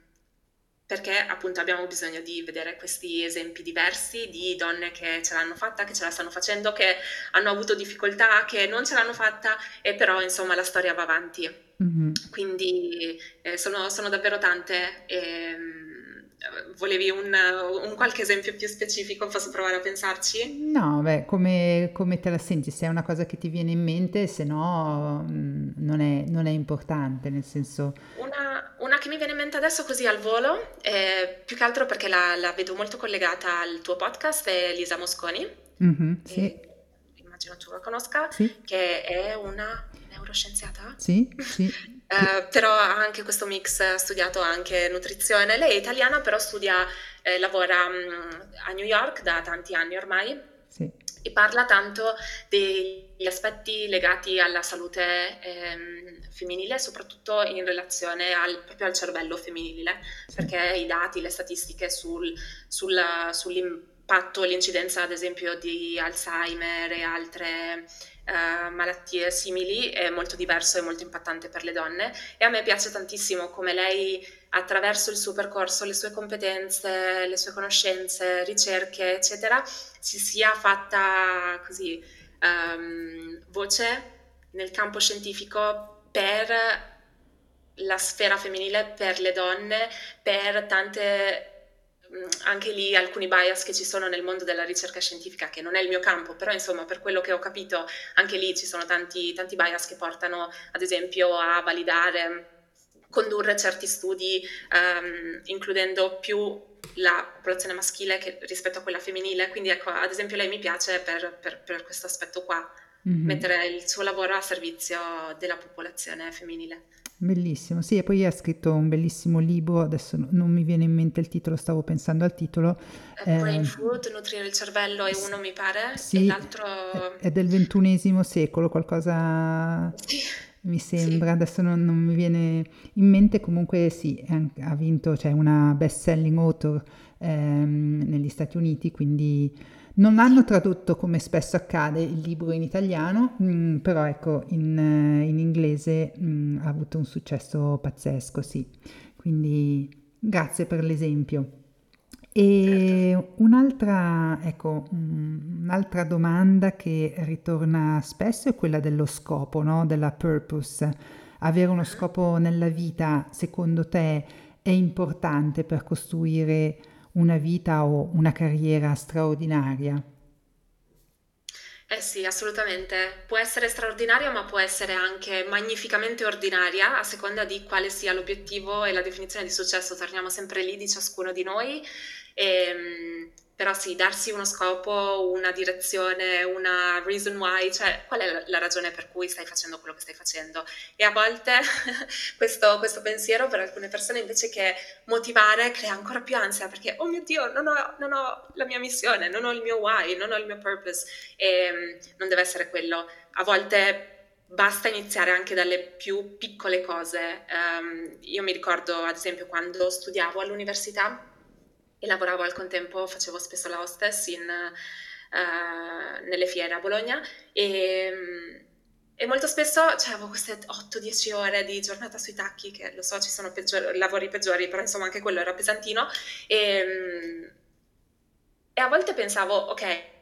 perché appunto abbiamo bisogno di vedere questi esempi diversi di donne che ce l'hanno fatta, che ce la stanno facendo, che hanno avuto difficoltà, che non ce l'hanno fatta e però insomma la storia va avanti. Mm-hmm. Quindi eh, sono, sono, davvero tante. E, ehm, Volevi un, un, qualche esempio più specifico? Posso provare a pensarci? No, beh, come, come, te la senti? Se è una cosa che ti viene in mente, se no mm, non, è, non è importante, nel senso... Una, una, che mi viene in mente adesso così al volo, eh, più che altro perché la, la, vedo molto collegata al tuo podcast, è Lisa Mosconi. Mm-hmm, sì. E, immagino tu la conosca, sì. che è una neuroscienziata? Sì, sì. Uh, però ha anche questo mix, ha studiato anche nutrizione. Lei è italiana, però studia, eh, lavora um, a New York da tanti anni ormai sì. e parla tanto degli aspetti legati alla salute ehm, femminile, soprattutto in relazione al, proprio al cervello femminile, sì. perché i dati, le statistiche sul, sul, sull'impatto, l'incidenza ad esempio di Alzheimer e altre uh, malattie simili è molto diverso e molto impattante per le donne. E a me piace tantissimo come lei attraverso il suo percorso, le sue competenze, le sue conoscenze, ricerche, eccetera, si sia fatta così um, voce nel campo scientifico per la sfera femminile, per le donne, per tante anche lì alcuni bias che ci sono nel mondo della ricerca scientifica, che non è il mio campo, però insomma per quello che ho capito anche lì ci sono tanti, tanti bias che portano ad esempio a validare, condurre certi studi um, includendo più la popolazione maschile che, rispetto a quella femminile, quindi ecco ad esempio lei mi piace per, per, per questo aspetto qua, mm-hmm. mettere il suo lavoro a servizio della popolazione femminile. Bellissimo, sì, e poi ha scritto un bellissimo libro, adesso non mi viene in mente il titolo, stavo pensando al titolo. Eh, Brain Food, Nutrire il cervello è uno mi pare, sì, e l'altro... È del ventunesimo secolo, qualcosa sì, mi sembra, sì. adesso non, non, mi viene in mente, comunque sì, ha vinto, cioè una best selling author ehm, negli Stati Uniti, quindi non hanno tradotto come spesso accade il libro in italiano, mh, mm, però ecco in, eh, in inglese mh, mm, ha avuto un successo pazzesco, sì. Quindi grazie per l'esempio. E certo. un'altra, ecco, mm, un'altra domanda che ritorna spesso è quella dello scopo, no? della purpose. Avere uno scopo nella vita, secondo te, è importante per costruire una vita o una carriera straordinaria? Eh sì, assolutamente. Può essere straordinaria, ma può essere anche magnificamente ordinaria, a seconda di quale sia l'obiettivo e la definizione di successo. Torniamo sempre lì di ciascuno di noi. E, ehm, però sì, darsi uno scopo, una direzione, una reason why, cioè qual è la ragione per cui stai facendo quello che stai facendo. E a volte questo, questo, pensiero per alcune persone invece che motivare crea ancora più ansia perché, oh mio Dio, non ho, non ho la mia missione, non ho il mio why, non ho il mio purpose e mm, non deve essere quello. A volte basta iniziare anche dalle più piccole cose. Um, io mi ricordo, ad esempio, quando studiavo all'università, e lavoravo al contempo, facevo spesso la hostess in, uh, nelle fiere a Bologna e, e molto spesso cioè, avevo queste 8-10 ore di giornata sui tacchi, che lo so ci sono peggiori, lavori peggiori, però insomma anche quello era pesantino e, e a volte pensavo, ok,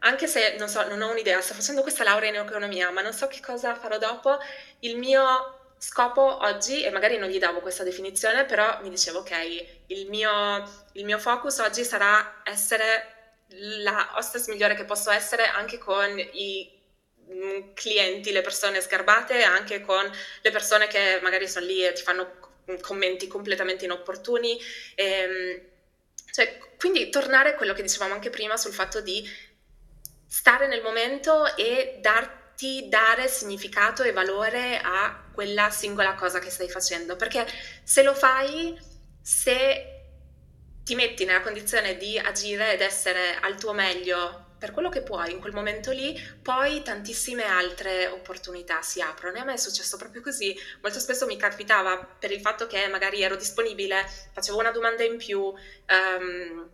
anche se non, so, non ho un'idea, sto facendo questa laurea in economia, ma non so che cosa farò dopo, il mio scopo oggi, e magari non gli davo questa definizione, però mi dicevo, ok, il mio, il mio focus oggi sarà essere la hostess migliore che posso essere anche con i mm, clienti, le persone sgarbate, anche con le persone che magari sono lì e ti fanno commenti completamente inopportuni. E, ehm, cioè, quindi tornare a quello che dicevamo anche prima sul fatto di stare nel momento e darti, dare significato e valore a quella singola cosa che stai facendo, perché se lo fai, se ti metti nella condizione di agire ed essere al tuo meglio per quello che puoi in quel momento lì, poi tantissime altre opportunità si aprono. E a me è successo proprio così. Molto spesso mi capitava per il fatto che magari ero disponibile, facevo una domanda in più, um,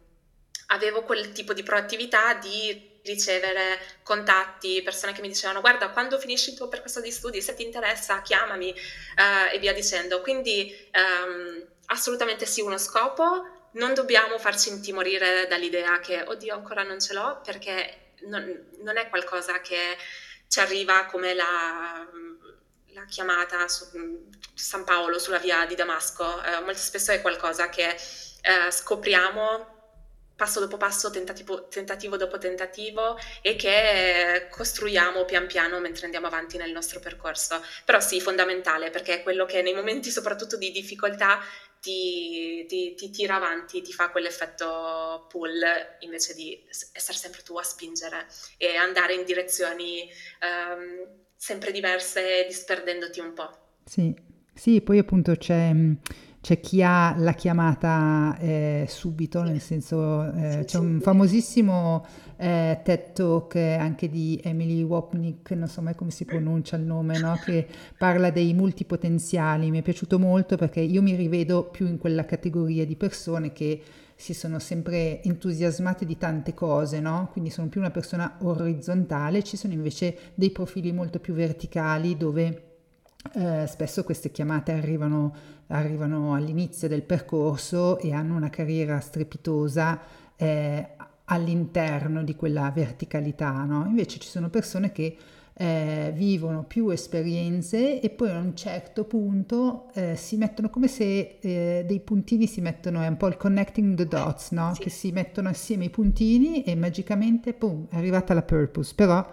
avevo quel tipo di proattività di ricevere contatti, persone che mi dicevano guarda quando finisci il tuo percorso di studi, se ti interessa chiamami uh, e via dicendo. Quindi um, assolutamente sì uno scopo, non dobbiamo farci intimorire dall'idea che oddio ancora non ce l'ho perché non, non è qualcosa che ci arriva come la, la chiamata su San Paolo sulla via di Damasco, uh, molto spesso è qualcosa che uh, scopriamo passo dopo passo, tentativo, tentativo, dopo tentativo e che costruiamo pian piano mentre andiamo avanti nel nostro percorso. Però sì, fondamentale perché è quello che nei momenti soprattutto di difficoltà ti, ti, ti tira avanti, ti fa quell'effetto pull invece di essere sempre tu a spingere e andare in direzioni um, sempre diverse disperdendoti un po'. Sì, sì, poi appunto c'è c'è chi ha la chiamata eh, subito, nel senso eh, c'è un famosissimo eh, TED Talk anche di Emily Wapnick, non so mai come si pronuncia il nome, no? che parla dei multipotenziali. Mi è piaciuto molto perché io mi rivedo più in quella categoria di persone che si sono sempre entusiasmate di tante cose, no? Quindi sono più una persona orizzontale, ci sono invece dei profili molto più verticali dove eh, spesso queste chiamate arrivano, arrivano, all'inizio del percorso e hanno una carriera strepitosa eh, all'interno di quella verticalità, no? Invece ci sono persone che eh, vivono più esperienze e poi a un certo punto eh, si mettono come se eh, dei puntini si mettono, è un po' il connecting the dots, no? Sì. Che si mettono assieme i puntini e magicamente, pum, è arrivata la purpose. Però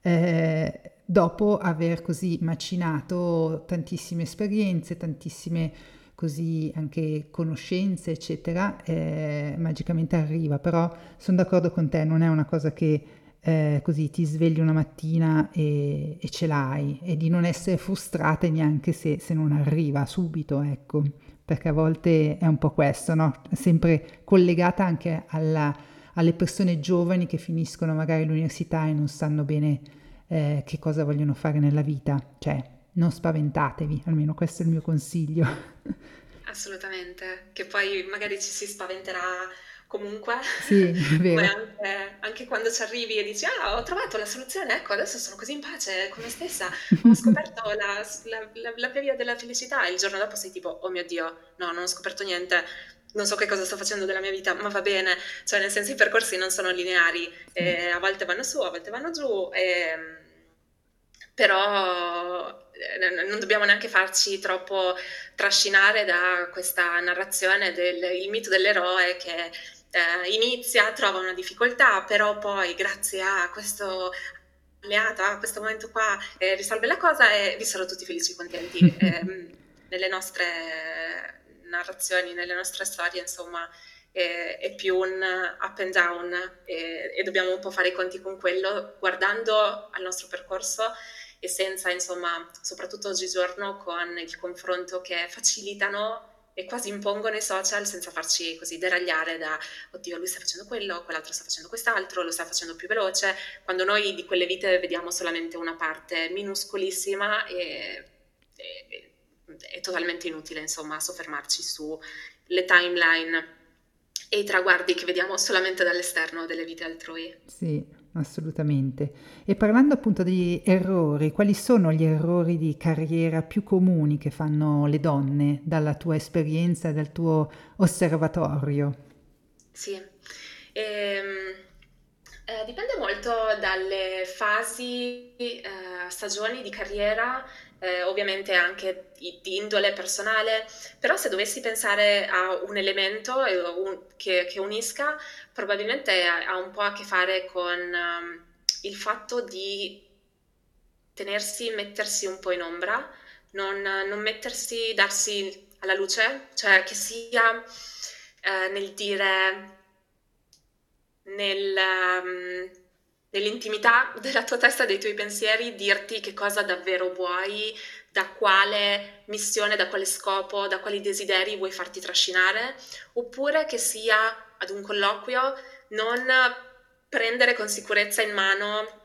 eh, dopo aver così macinato tantissime esperienze, tantissime così anche conoscenze, eccetera, eh, magicamente arriva. Però sono d'accordo con te, non è una cosa che eh, così ti svegli una mattina e, e, ce l'hai e di non essere frustrate neanche se, se non arriva subito, ecco, perché a volte è un po' questo, no? Sempre collegata anche alla, alle persone giovani che finiscono magari l'università e non sanno bene eh, che cosa vogliono fare nella vita. Cioè, non spaventatevi, almeno questo è il mio consiglio. Assolutamente, che poi magari ci si spaventerà comunque, sì, vero. Anche, anche, quando ci arrivi e dici ah ho trovato la soluzione, ecco adesso sono così in pace con me stessa, ho scoperto la, la, la, la via della felicità. E il giorno dopo sei tipo oh mio Dio, no non ho scoperto niente, non so che cosa sto facendo della mia vita, ma va bene, cioè nel senso i percorsi non sono lineari, eh, a volte vanno su, a volte vanno giù, eh, però eh, non dobbiamo neanche farci troppo trascinare da questa narrazione del mito dell'eroe che eh, inizia, trova una difficoltà, però poi grazie a questo alleata, a questo momento qua, eh, risolve la cosa e vissero tutti felici e contenti. Ehm, nelle nostre narrazioni, nelle nostre storie, insomma, è, è più un up and down e, e dobbiamo un po' fare i conti con quello guardando al nostro percorso e senza, insomma, soprattutto oggigiorno con il confronto che facilitano e quasi impongono i social senza farci così deragliare da oddio lui sta facendo quello, quell'altro sta facendo quest'altro, lo sta facendo più veloce, quando noi di quelle vite vediamo solamente una parte minuscolissima e, e è totalmente inutile insomma soffermarci sulle timeline e i traguardi che vediamo solamente dall'esterno delle vite altrui. Sì, assolutamente. E parlando appunto di errori, quali sono gli errori di carriera più comuni che fanno le donne dalla tua esperienza dal tuo osservatorio? Sì, ehm, eh, dipende molto dalle fasi, eh, stagioni di carriera eh, ovviamente anche di, di, indole personale, però se dovessi pensare a un elemento eh, un, che, che, unisca, probabilmente ha, ha, un po' a che fare con um, il fatto di tenersi, mettersi un po' in ombra, non, non mettersi, darsi alla luce, cioè che sia eh, nel dire, nel... Um, nell'intimità della tua testa, dei tuoi pensieri, dirti che cosa davvero vuoi, da quale missione, da quale scopo, da quali desideri vuoi farti trascinare, oppure che sia ad un colloquio non prendere con sicurezza in mano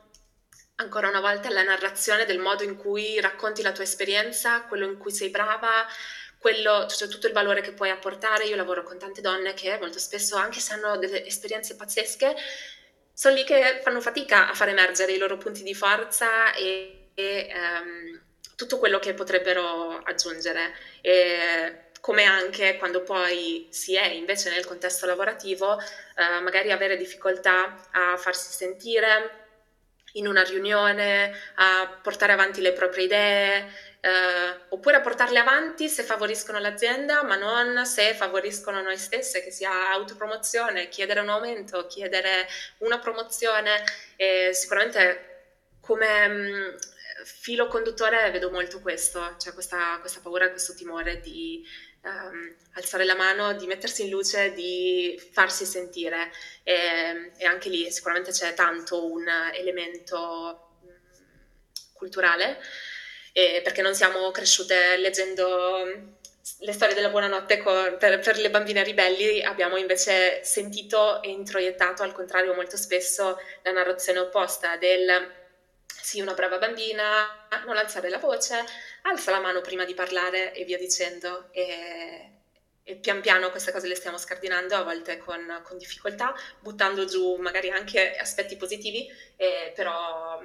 ancora una volta la narrazione del modo in cui racconti la tua esperienza, quello in cui sei brava, quello, cioè tutto il valore che puoi apportare. Io lavoro con tante donne che molto spesso, anche se hanno delle esperienze pazzesche, sono lì che fanno fatica a far emergere i loro punti di forza e, e um, tutto quello che potrebbero aggiungere. E, come anche quando poi si è invece nel contesto lavorativo, eh, magari avere difficoltà a farsi sentire in una riunione, a portare avanti le proprie idee, eh, oppure a portarle avanti se favoriscono l'azienda, ma non se favoriscono noi stesse, che sia autopromozione, chiedere un aumento, chiedere una promozione. E sicuramente come mh, mm, filo conduttore vedo molto questo, cioè questa, questa paura, questo timore di um, alzare la mano, di mettersi in luce, di farsi sentire. E, e anche lì sicuramente c'è tanto un elemento mm, culturale eh, perché non siamo cresciute leggendo le storie della buonanotte con, per, per, le bambine ribelli, abbiamo invece sentito e introiettato al contrario molto spesso la narrazione opposta del sì, una brava bambina, non alzare la voce, alza la mano prima di parlare e via dicendo. E, e pian piano queste cose le stiamo scardinando, a volte con, con difficoltà, buttando giù magari anche aspetti positivi, eh, però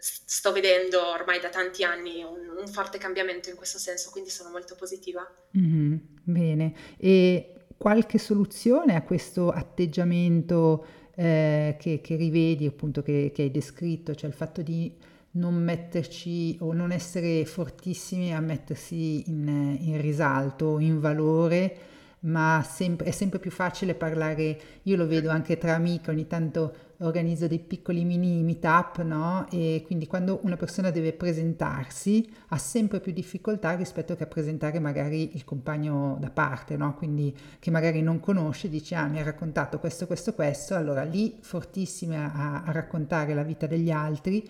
sto vedendo ormai da tanti anni un, un, forte cambiamento in questo senso, quindi sono molto positiva. Mm-hmm, bene, e qualche soluzione a questo atteggiamento eh, che, che, rivedi, appunto, che, che hai descritto, cioè il fatto di non metterci o non essere fortissimi a mettersi in, in risalto, in valore, ma sempre, è sempre più facile parlare, io lo vedo anche tra amiche, ogni tanto organizzo dei piccoli mini meetup, no? E quindi quando una persona deve presentarsi ha sempre più difficoltà rispetto che a presentare magari il compagno da parte, no? Quindi che magari non conosce, dice ah mi ha raccontato questo, questo, questo, allora lì fortissima a, a raccontare la vita degli altri,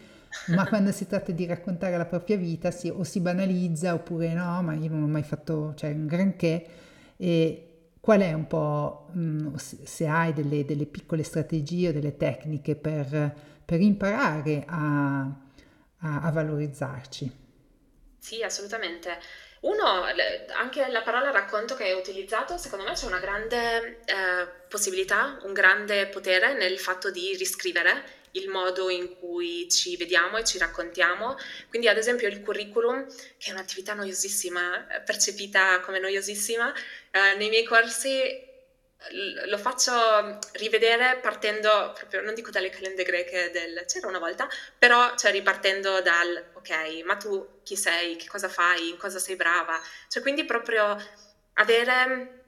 ma quando si tratta di raccontare la propria vita si, o si banalizza oppure no, ma io non ho mai fatto cioè, un granché e Qual è un po', mm, se hai delle, delle piccole strategie o delle tecniche per, per imparare a, a, a valorizzarci? Sì, assolutamente. Uno, anche la parola racconto che hai utilizzato, secondo me c'è una grande eh, possibilità, un grande potere nel fatto di riscrivere il modo in cui ci vediamo e ci raccontiamo. Quindi, ad esempio, il curriculum, che è un'attività noiosissima, eh, percepita come noiosissima, eh, nei miei corsi lo faccio rivedere partendo proprio, non dico dalle calende greche del c'era una volta, però cioè ripartendo dal ok, ma tu chi sei, che cosa fai, in cosa sei brava, cioè quindi proprio avere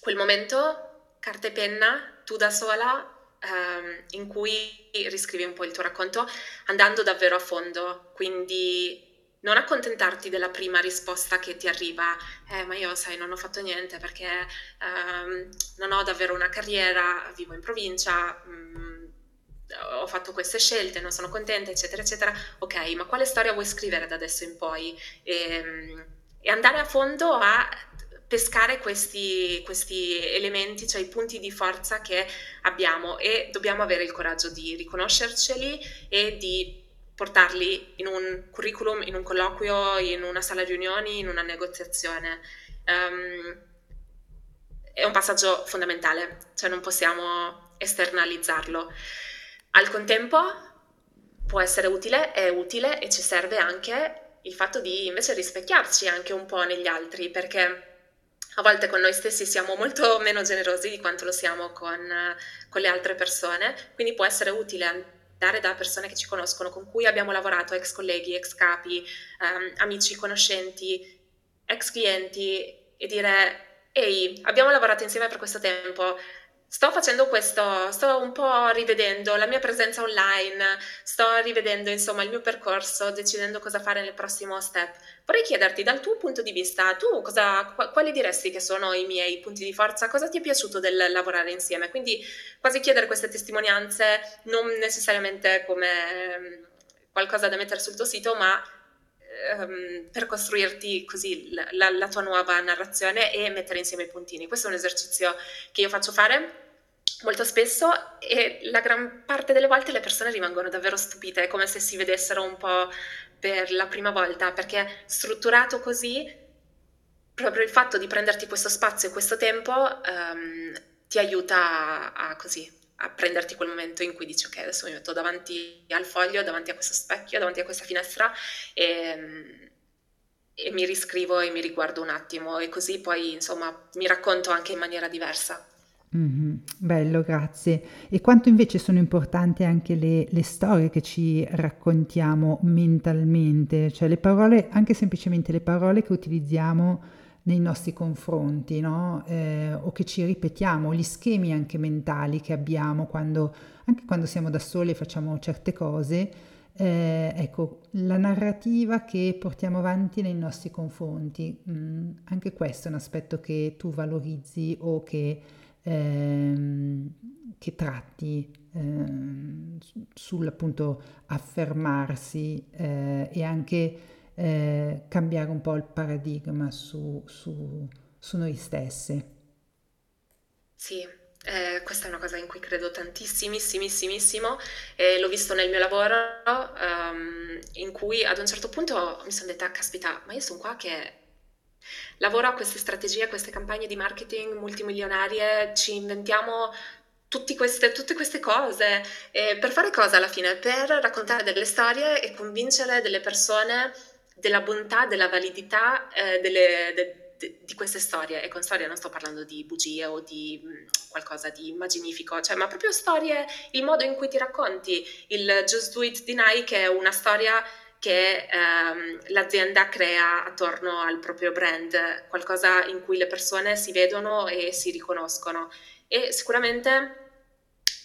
quel momento, carta e penna, tu da sola, ehm, in cui riscrivi un po' il tuo racconto andando davvero a fondo, quindi non accontentarti della prima risposta che ti arriva, eh, ma io sai, non ho fatto niente perché ehm, non ho davvero una carriera, vivo in provincia, mh, mm, ho fatto queste scelte, non sono contenta, eccetera, eccetera. Ok, ma quale storia vuoi scrivere da adesso in poi? E, ehm, e andare a fondo a pescare questi, questi, elementi, cioè i punti di forza che abbiamo e dobbiamo avere il coraggio di riconoscerceli e di portarli in un curriculum, in un colloquio, in una sala riunioni, in una negoziazione. Um, è un passaggio fondamentale, cioè non possiamo esternalizzarlo. Al contempo può essere utile, è utile e ci serve anche il fatto di invece rispecchiarci anche un po' negli altri, perché a volte con noi stessi siamo molto meno generosi di quanto lo siamo con, con le altre persone, quindi può essere utile andare da persone che ci conoscono, con cui abbiamo lavorato, ex colleghi, ex capi, um, amici, conoscenti, ex clienti e dire ehi, abbiamo lavorato insieme per questo tempo, Sto facendo questo, sto un po' rivedendo la mia presenza online, sto rivedendo insomma il mio percorso, decidendo cosa fare nel prossimo step. Vorrei chiederti dal tuo punto di vista, tu cosa, quali diresti che sono i miei punti di forza? Cosa ti è piaciuto del lavorare insieme? Quindi quasi chiedere queste testimonianze non necessariamente come ehm, qualcosa da mettere sul tuo sito, ma ehm, per costruirti così la, la, tua nuova narrazione e mettere insieme i puntini. Questo è un esercizio che io faccio fare molto spesso e la gran parte delle volte le persone rimangono davvero stupite, è come se si vedessero un po' per la prima volta, perché strutturato così, proprio il fatto di prenderti questo spazio e questo tempo ehm, ti aiuta a, a così a prenderti quel momento in cui dici ok adesso mi metto davanti al foglio, davanti a questo specchio, davanti a questa finestra e, e mi riscrivo e mi riguardo un attimo e così poi insomma mi racconto anche in maniera diversa. Mm-hmm. Bello, grazie. E quanto invece sono importanti anche le, le, storie che ci raccontiamo mentalmente, cioè le parole, anche semplicemente le parole che utilizziamo nei nostri confronti, no? eh, o che ci ripetiamo, gli schemi anche mentali che abbiamo quando, anche quando siamo da soli e facciamo certe cose, eh, ecco, la narrativa che portiamo avanti nei nostri confronti, mm, anche questo è un aspetto che tu valorizzi o che, ehm, che tratti ehm, sull'appunto affermarsi eh, e anche eh, cambiare un po' il paradigma su, su, su noi stesse. Sì, eh, questa è una cosa in cui credo tantissimissimissimo e l'ho visto nel mio lavoro um, in cui ad un certo punto mi sono detta, caspita, ma io sono qua che lavoro a queste strategie, a queste campagne di marketing multimilionarie, ci inventiamo queste, tutte queste cose. E per fare cosa alla fine? Per raccontare delle storie e convincere delle persone della bontà, della validità eh, delle, de, de, di queste storie. E con storie non sto parlando di bugie o di mh, mm, qualcosa di immaginifico, cioè, ma proprio storie, il modo in cui ti racconti. Il Just Do It di Nike è una storia che ehm, l'azienda crea attorno al proprio brand, qualcosa in cui le persone si vedono e si riconoscono. E sicuramente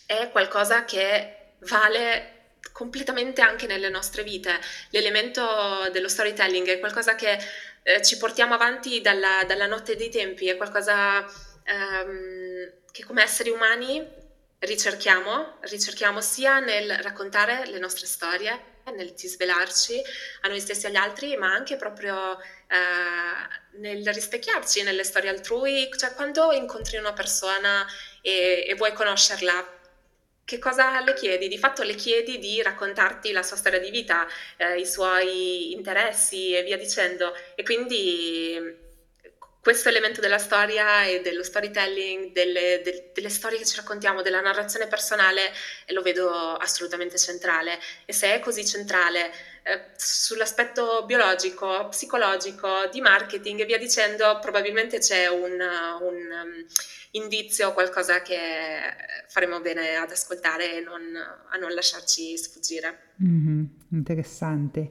è qualcosa che vale completamente anche nelle nostre vite. L'elemento dello storytelling è qualcosa che eh, ci portiamo avanti dalla, dalla, notte dei tempi, è qualcosa ehm, che come esseri umani ricerchiamo, ricerchiamo sia nel raccontare le nostre storie, nel disvelarci a noi stessi e agli altri, ma anche proprio eh, nel rispecchiarci nelle storie altrui, cioè quando incontri una persona e, e vuoi conoscerla che cosa le chiedi? Di fatto le chiedi di raccontarti la sua storia di vita, eh, i suoi interessi e via dicendo. E quindi questo elemento della storia e dello storytelling, delle, de, delle, storie che ci raccontiamo, della narrazione personale, lo vedo assolutamente centrale. E se è così centrale eh, sull'aspetto biologico, psicologico, di marketing e via dicendo, probabilmente c'è un, un indizio, qualcosa che faremo bene ad ascoltare e non, a non lasciarci sfuggire. Mm-hmm, interessante.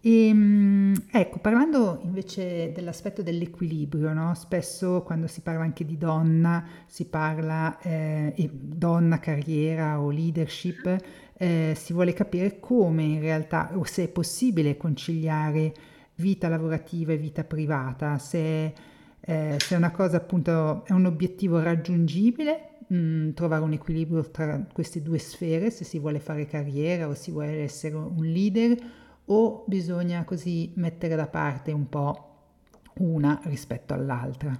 E, ehm, ecco, parlando invece dell'aspetto dell'equilibrio, no? spesso quando si parla anche di donna, si parla eh, donna, carriera o leadership, eh, si vuole capire come in realtà, o se è possibile conciliare vita lavorativa e vita privata, se, eh, se una cosa appunto, è un obiettivo raggiungibile mh, mm, trovare un equilibrio tra queste due sfere, se si vuole fare carriera o si vuole essere un leader o bisogna così mettere da parte un po' una rispetto all'altra?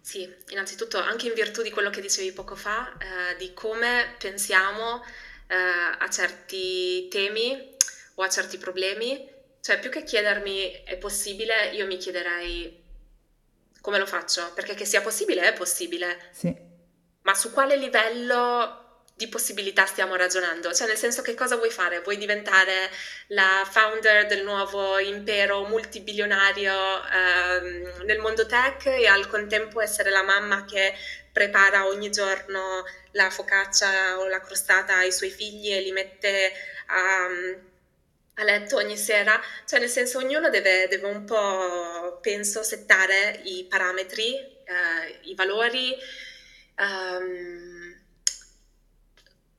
Sì, innanzitutto anche in virtù di quello che dicevi poco fa, eh, di come pensiamo eh, a certi temi o a certi problemi, cioè più che chiedermi è possibile, io mi chiederei come lo faccio, perché che sia possibile è possibile. Sì. Ma su quale livello di possibilità stiamo ragionando? Cioè, nel senso, che cosa vuoi fare? Vuoi diventare la founder del nuovo impero multibilionario ehm, nel mondo tech e al contempo essere la mamma che prepara ogni giorno la focaccia o la crostata ai suoi figli e li mette a, a letto ogni sera? Cioè, nel senso, ognuno deve, deve un po', penso, settare i parametri, eh, i valori. Um,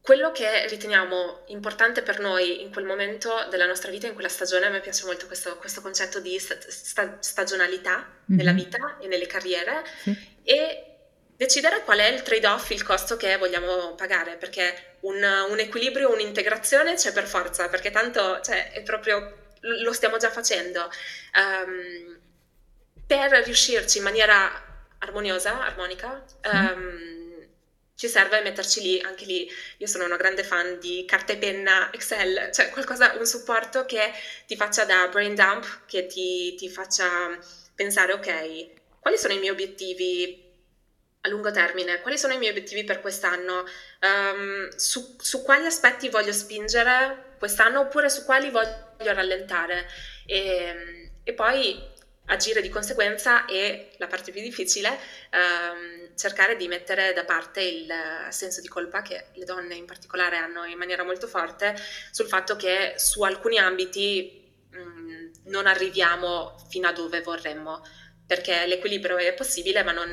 quello che riteniamo importante per noi in quel momento della nostra vita, in quella stagione, a me piace molto questo, questo concetto di sta, stagionalità mm-hmm. nella vita e nelle carriere sì. e decidere qual è il trade-off, il costo che vogliamo pagare, perché un, un equilibrio, un'integrazione c'è per forza, perché tanto cioè, è proprio, lo stiamo già facendo. Um, per riuscirci in maniera armoniosa, armonica, um, ci serve metterci lì, anche lì io sono una grande fan di carta e penna, Excel, cioè qualcosa, un supporto che ti faccia da brain dump, che ti, ti faccia pensare, ok, quali sono i miei obiettivi a lungo termine, quali sono i miei obiettivi per quest'anno, um, su, su, quali aspetti voglio spingere quest'anno oppure su quali voglio rallentare? E, e poi agire di conseguenza e la parte più difficile, ehm, cercare di mettere da parte il senso di colpa che le donne in particolare hanno in maniera molto forte sul fatto che su alcuni ambiti mh, mm, non arriviamo fino a dove vorremmo, perché l'equilibrio è possibile, ma non,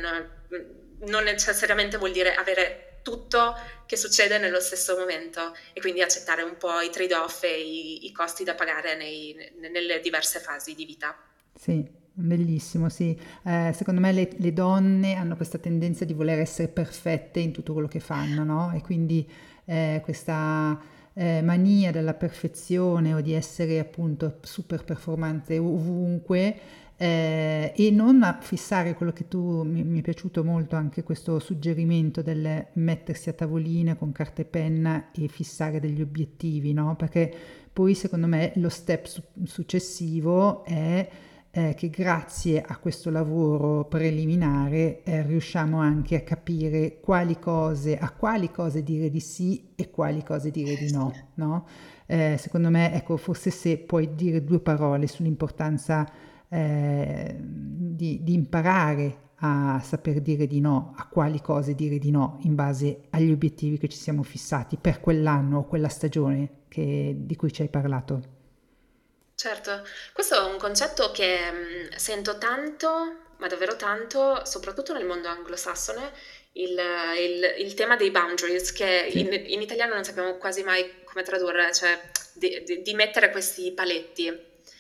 mm, non necessariamente vuol dire avere tutto che succede nello stesso momento e quindi accettare un po' i trade-off e i, i costi da pagare nei, nelle diverse fasi di vita. Sì, Bellissimo, sì. Eh, secondo me le, le, donne hanno questa tendenza di voler essere perfette in tutto quello che fanno, no? E quindi eh, questa eh, mania della perfezione o di essere appunto super performante ovunque eh, e non fissare quello che tu mi, mi, è piaciuto molto anche questo suggerimento del mettersi a tavolina con carta e penna e fissare degli obiettivi, no? Perché poi secondo me lo step su- successivo è eh, che grazie a questo lavoro preliminare eh, riusciamo anche a capire quali cose, a quali cose dire di sì e quali cose dire di no. no? Eh, secondo me, ecco, forse se puoi dire due parole sull'importanza eh, di, di imparare a saper dire di no, a quali cose dire di no in base agli obiettivi che ci siamo fissati per quell'anno o quella stagione che, di cui ci hai parlato. Certo, questo è un concetto che mh, sento tanto, ma davvero tanto, soprattutto nel mondo anglosassone, il, il- il tema dei boundaries, che in, in italiano non sappiamo quasi mai come tradurre, cioè di, di- di mettere questi paletti,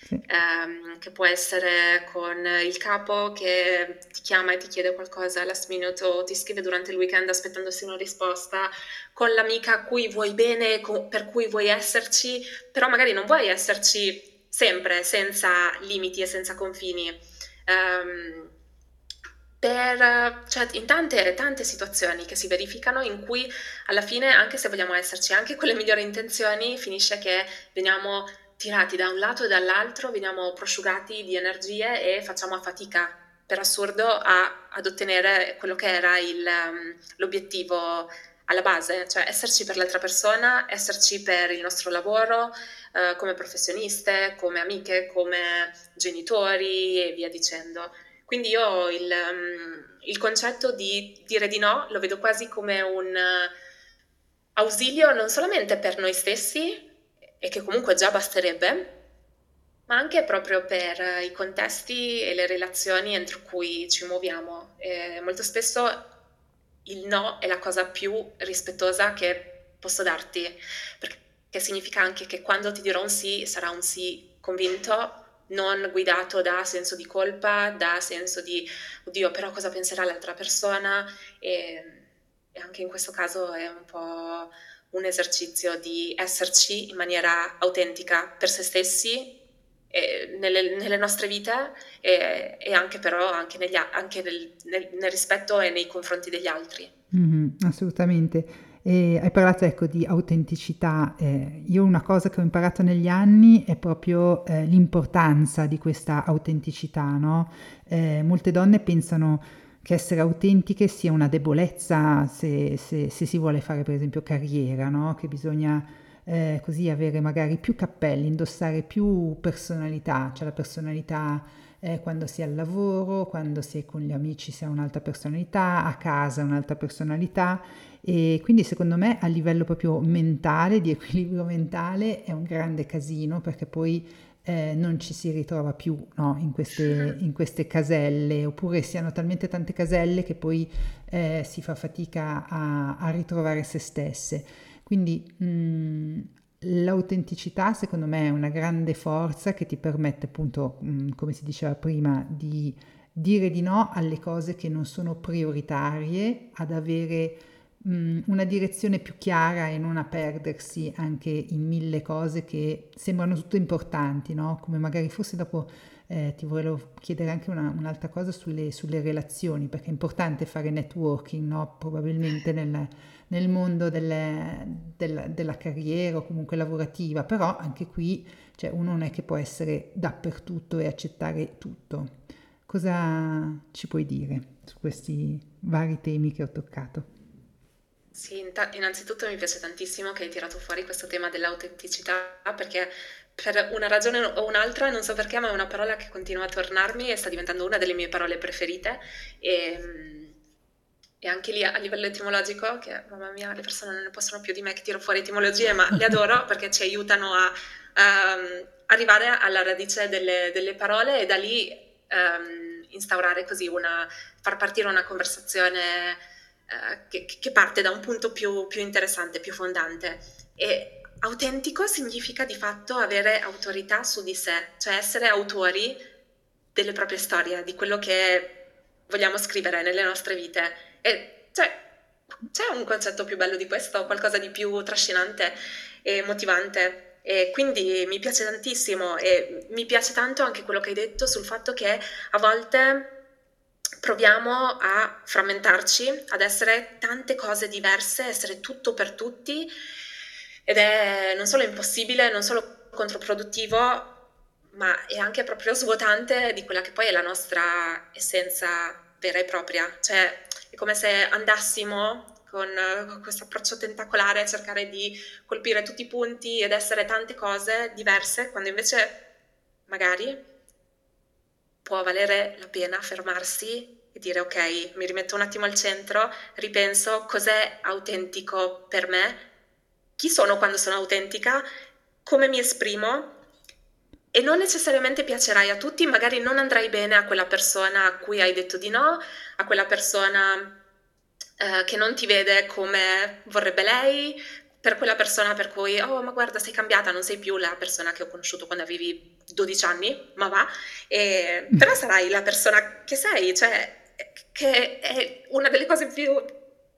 Sì. ehm, che può essere con il capo che ti chiama e ti chiede qualcosa last minute o ti scrive durante il weekend aspettandosi una risposta, con l'amica a cui vuoi bene, co- per cui vuoi esserci, però magari non vuoi esserci sempre senza limiti e senza confini. Um, per, cioè, in tante, tante situazioni che si verificano in cui alla fine, anche se vogliamo esserci, anche con le migliori intenzioni, finisce che veniamo tirati da un lato e dall'altro, veniamo prosciugati di energie e facciamo fatica per assurdo a, ad ottenere quello che era il, um, l'obiettivo alla base, cioè esserci per l'altra persona, esserci per il nostro lavoro, eh, come professioniste, come amiche, come genitori e via dicendo. Quindi io il, um, il concetto di dire di no lo vedo quasi come un uh, ausilio non solamente per noi stessi, e che comunque già basterebbe, ma anche proprio per i contesti e le relazioni entro cui ci muoviamo. Eh, molto spesso il no è la cosa più rispettosa che posso darti, perché significa anche che quando ti dirò un sì sarà un sì convinto, non guidato da senso di colpa, da senso di oddio, però cosa penserà l'altra persona e, e anche in questo caso è un po' un esercizio di esserci in maniera autentica per se stessi nelle, nelle, nostre vite e, e anche però anche, negli, anche nel, nel, nel, rispetto e nei confronti degli altri. Mm-hmm, assolutamente. E hai parlato ecco, di autenticità. Eh, io una cosa che ho imparato negli anni è proprio eh, l'importanza di questa autenticità. No? Eh, molte donne pensano che essere autentiche sia una debolezza se, se, se si vuole fare per esempio carriera, no? che bisogna eh, così avere magari più cappelli, indossare più personalità, cioè la personalità eh, quando si è al lavoro, quando si è con gli amici si ha un'altra personalità, a casa un'altra personalità e quindi secondo me a livello proprio mentale, di equilibrio mentale è un grande casino perché poi eh, non ci si ritrova più no, in, queste, in, queste, caselle, oppure si hanno talmente tante caselle che poi eh, si fa fatica a, a, ritrovare se stesse. Quindi mh, mm, l'autenticità secondo me è una grande forza che ti permette appunto, mh, mm, come si diceva prima, di dire di no alle cose che non sono prioritarie, ad avere mh, una direzione più chiara e non a perdersi anche in mille cose che sembrano tutte importanti, no? Come magari forse dopo eh, ti volevo chiedere anche una, un'altra cosa sulle, sulle, relazioni, perché è importante fare networking, no? Probabilmente nel, nel mondo delle, della, della, carriera o comunque lavorativa, però anche qui cioè, uno non è che può essere dappertutto e accettare tutto. Cosa ci puoi dire su questi vari temi che ho toccato? Sì, innanzitutto mi piace tantissimo che hai tirato fuori questo tema dell'autenticità perché per una ragione o un'altra, non so perché, ma è una parola che continua a tornarmi e sta diventando una delle mie parole preferite. E, e anche lì a livello etimologico, che mamma mia, le persone non ne possono più di me che tiro fuori etimologie, ma le adoro perché ci aiutano a, a arrivare alla radice delle, delle, parole e da lì um, instaurare così una, far partire una conversazione eh, che, che, parte da un punto più, più interessante, più fondante. E autentico significa di fatto avere autorità su di sé, cioè essere autori delle proprie storie, di quello che vogliamo scrivere nelle nostre vite. E cioè, c'è un concetto più bello di questo, qualcosa di più trascinante e motivante. E quindi mi piace tantissimo e mi piace tanto anche quello che hai detto sul fatto che a volte proviamo a frammentarci, ad essere tante cose diverse, essere tutto per tutti ed è non solo impossibile, non solo controproduttivo, ma è anche proprio svuotante di quella che poi è la nostra essenza vera e propria. Cioè è come se andassimo con, questo approccio tentacolare a cercare di colpire tutti i punti ed essere tante cose diverse, quando invece magari può valere la pena fermarsi e dire ok, mi rimetto un attimo al centro, ripenso cos'è autentico per me, chi sono quando sono autentica, come mi esprimo e non necessariamente piacerai a tutti, magari non andrai bene a quella persona a cui hai detto di no, a quella persona eh, che non ti vede come vorrebbe lei, per quella persona per cui, oh ma guarda sei cambiata, non sei più la persona che ho conosciuto quando avevi 12 anni, ma va, e, però sarai la persona che sei, cioè che è una delle cose più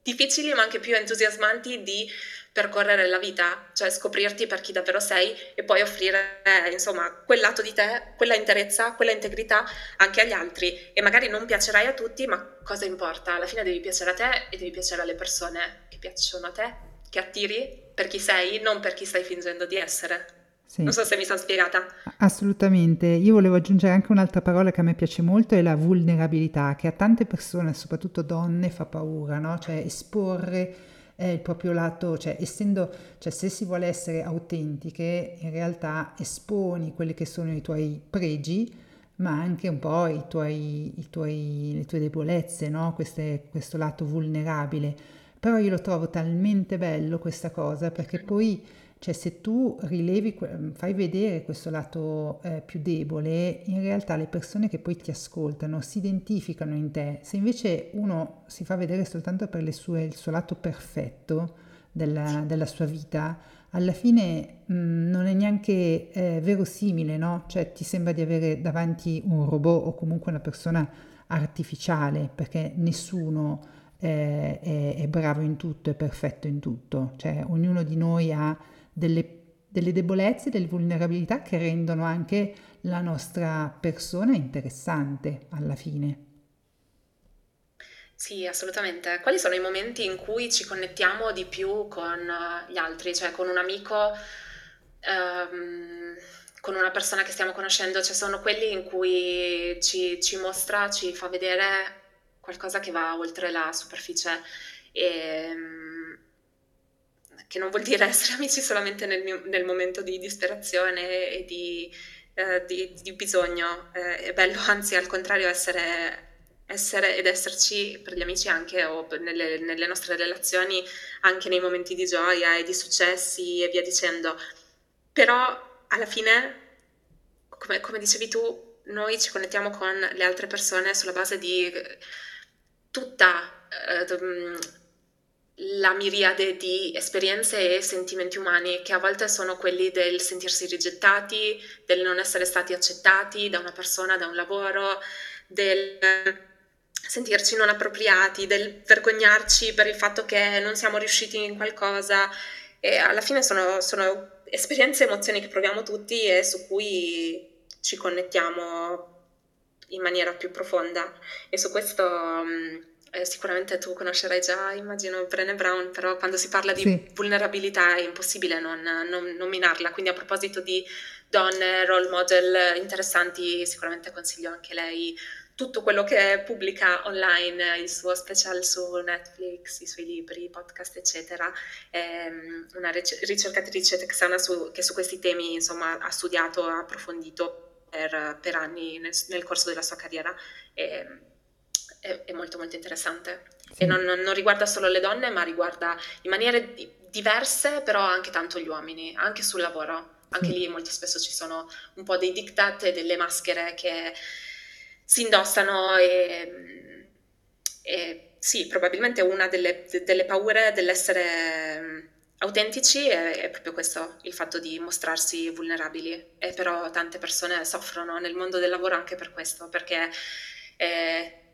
difficili ma anche più entusiasmanti di percorrere la vita, cioè scoprirti per chi davvero sei e poi offrire, eh, insomma, quel lato di te, quella interezza, quella integrità anche agli altri. E magari non piacerai a tutti, ma cosa importa? Alla fine devi piacere a te e devi piacere alle persone che piacciono a te che attiri per chi sei, non per chi stai fingendo di essere. Sì. Non so se mi sono spiegata. Assolutamente. Io volevo aggiungere anche un'altra parola che a me piace molto, è la vulnerabilità, che a tante persone, soprattutto donne, fa paura, no? Cioè esporre eh, il proprio lato, cioè essendo, cioè se si vuole essere autentiche, in realtà esponi quelli che sono i tuoi pregi, ma anche un po' i tuoi, i tuoi, le tue debolezze, no? Queste, questo lato vulnerabile però io lo trovo talmente bello questa cosa perché poi cioè se tu rilevi, fai vedere questo lato eh, più debole, in realtà le persone che poi ti ascoltano si identificano in te. Se invece uno si fa vedere soltanto per sue, il suo lato perfetto della, della sua vita, alla fine mh, non è neanche eh, verosimile, no? Cioè ti sembra di avere davanti un robot o comunque una persona artificiale, perché nessuno eh, è, è bravo in tutto, è perfetto in tutto. Cioè ognuno di noi ha delle, delle debolezze, delle vulnerabilità che rendono anche la nostra persona interessante alla fine. Sì, assolutamente. Quali sono i momenti in cui ci connettiamo di più con eh, gli altri, cioè con un amico, ehm, con una persona che stiamo conoscendo? Cioè sono quelli in cui ci, ci mostra, ci fa vedere qualcosa che va oltre la superficie. E, ehm, che non vuol dire essere amici solamente nel, mio, nel momento di disperazione e di, eh, di, di bisogno, eh, è bello anzi al contrario essere, essere, ed esserci per gli amici anche o nelle, nelle nostre relazioni anche nei momenti di gioia e di successi e via dicendo. Però alla fine, come, come dicevi tu, noi ci connettiamo con le altre persone sulla base di tutta eh, la miriade di esperienze e sentimenti umani che a volte sono quelli del sentirsi rigettati, del non essere stati accettati da una persona, da un lavoro, del sentirci non appropriati, del vergognarci per il fatto che non siamo riusciti in qualcosa. E alla fine sono, sono esperienze e emozioni che proviamo tutti e su cui ci connettiamo in maniera più profonda. E su questo mm, eh, sicuramente tu conoscerai già, immagino, Brené Brown, però quando si parla di sì. vulnerabilità è impossibile non, non nominarla. Quindi a proposito di donne, role model interessanti, sicuramente consiglio anche lei tutto quello che pubblica online, il suo special su Netflix, i suoi libri, podcast, eccetera. È mm, una ricercatrice texana su, che su questi temi insomma, ha studiato, ha approfondito per, per anni nel, nel, corso della sua carriera. E, è, è molto molto interessante sì. e non, non, riguarda solo le donne ma riguarda in maniere diverse però anche tanto gli uomini, anche sul lavoro. Anche sì. lì molto spesso ci sono un po' dei diktat e delle maschere che si indossano e, e sì, probabilmente una delle, delle paure dell'essere autentici è, è, proprio questo, il fatto di mostrarsi vulnerabili. E però tante persone soffrono nel mondo del lavoro anche per questo, perché eh,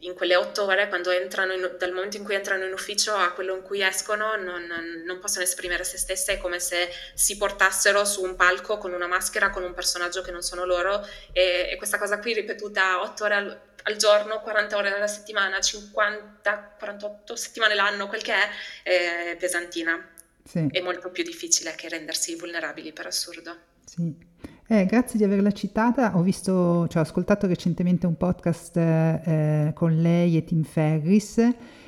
in quelle otto ore, quando entrano in, dal momento in cui entrano in ufficio a quello in cui escono, non, non, possono esprimere se stesse, è come se si portassero su un palco con una maschera, con un personaggio che non sono loro, e, e questa cosa qui ripetuta otto ore al, al, giorno, 40 ore alla settimana, 50, 48 settimane l'anno, quel che è, è pesantina. Sì. È molto più difficile che rendersi vulnerabili, per assurdo. Sì. Eh, grazie di averla citata, ho visto, cioè, ho ascoltato recentemente un podcast eh, con lei e Tim Ferris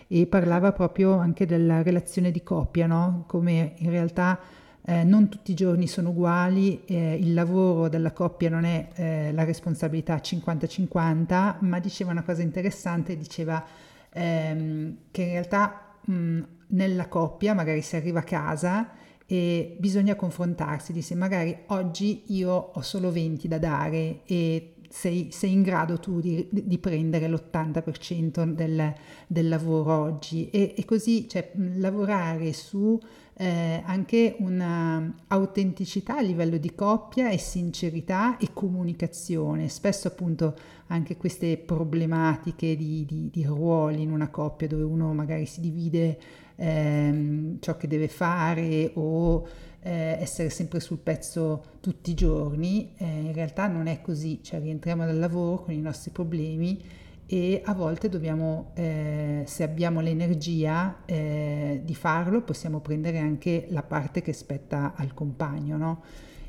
e parlava proprio anche della relazione di coppia, no? come in realtà eh, non tutti i giorni sono uguali, eh, il lavoro della coppia non è eh, la responsabilità 50-50, ma diceva una cosa interessante, diceva ehm, che in realtà mh, nella coppia magari si arriva a casa e bisogna confrontarsi, dice magari oggi io ho solo 20 da dare e sei, sei in grado tu di, di prendere l'80% del, del lavoro oggi e, e così cioè, lavorare su eh, anche un'autenticità a livello di coppia e sincerità e comunicazione. Spesso appunto anche queste problematiche di, di, di ruoli in una coppia dove uno magari si divide ehm, ciò che deve fare o eh, essere sempre sul pezzo tutti i giorni, eh, in realtà non è così, cioè rientriamo dal lavoro con i nostri problemi e a volte dobbiamo, eh, se abbiamo l'energia eh, di farlo, possiamo prendere anche la parte che spetta al compagno, no?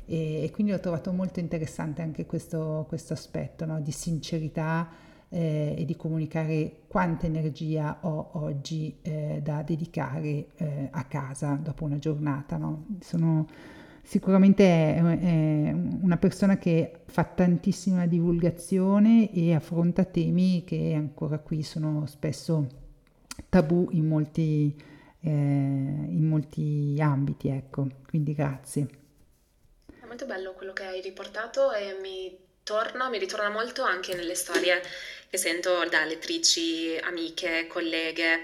E, quindi ho trovato molto interessante anche questo, questo aspetto no? di sincerità eh, e di comunicare quanta energia ho oggi eh, da dedicare eh, a casa dopo una giornata. No? Sono sicuramente è, è una persona che fa tantissima divulgazione e affronta temi che ancora qui sono spesso tabù in molti eh, in molti ambiti, ecco, quindi grazie. È molto bello quello che hai riportato e mi torna, mi ritorna molto anche nelle storie che sento da lettrici, amiche, colleghe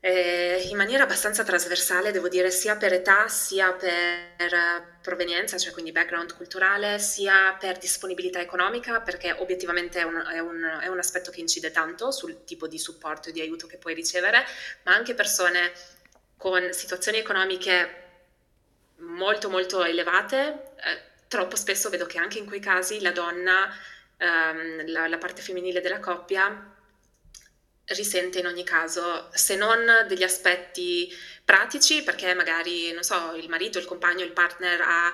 eh, in maniera abbastanza trasversale, devo dire, sia per età, sia per provenienza, cioè quindi background culturale, sia per disponibilità economica, perché obiettivamente è un, è un, è un aspetto che incide tanto sul tipo di supporto e di aiuto che puoi ricevere, ma anche persone con situazioni economiche molto molto elevate. Eh, troppo spesso vedo che anche in quei casi la donna, ehm, la, la parte femminile della coppia, risente in ogni caso, se non degli aspetti pratici, perché magari, non so, il marito, il compagno, il partner ha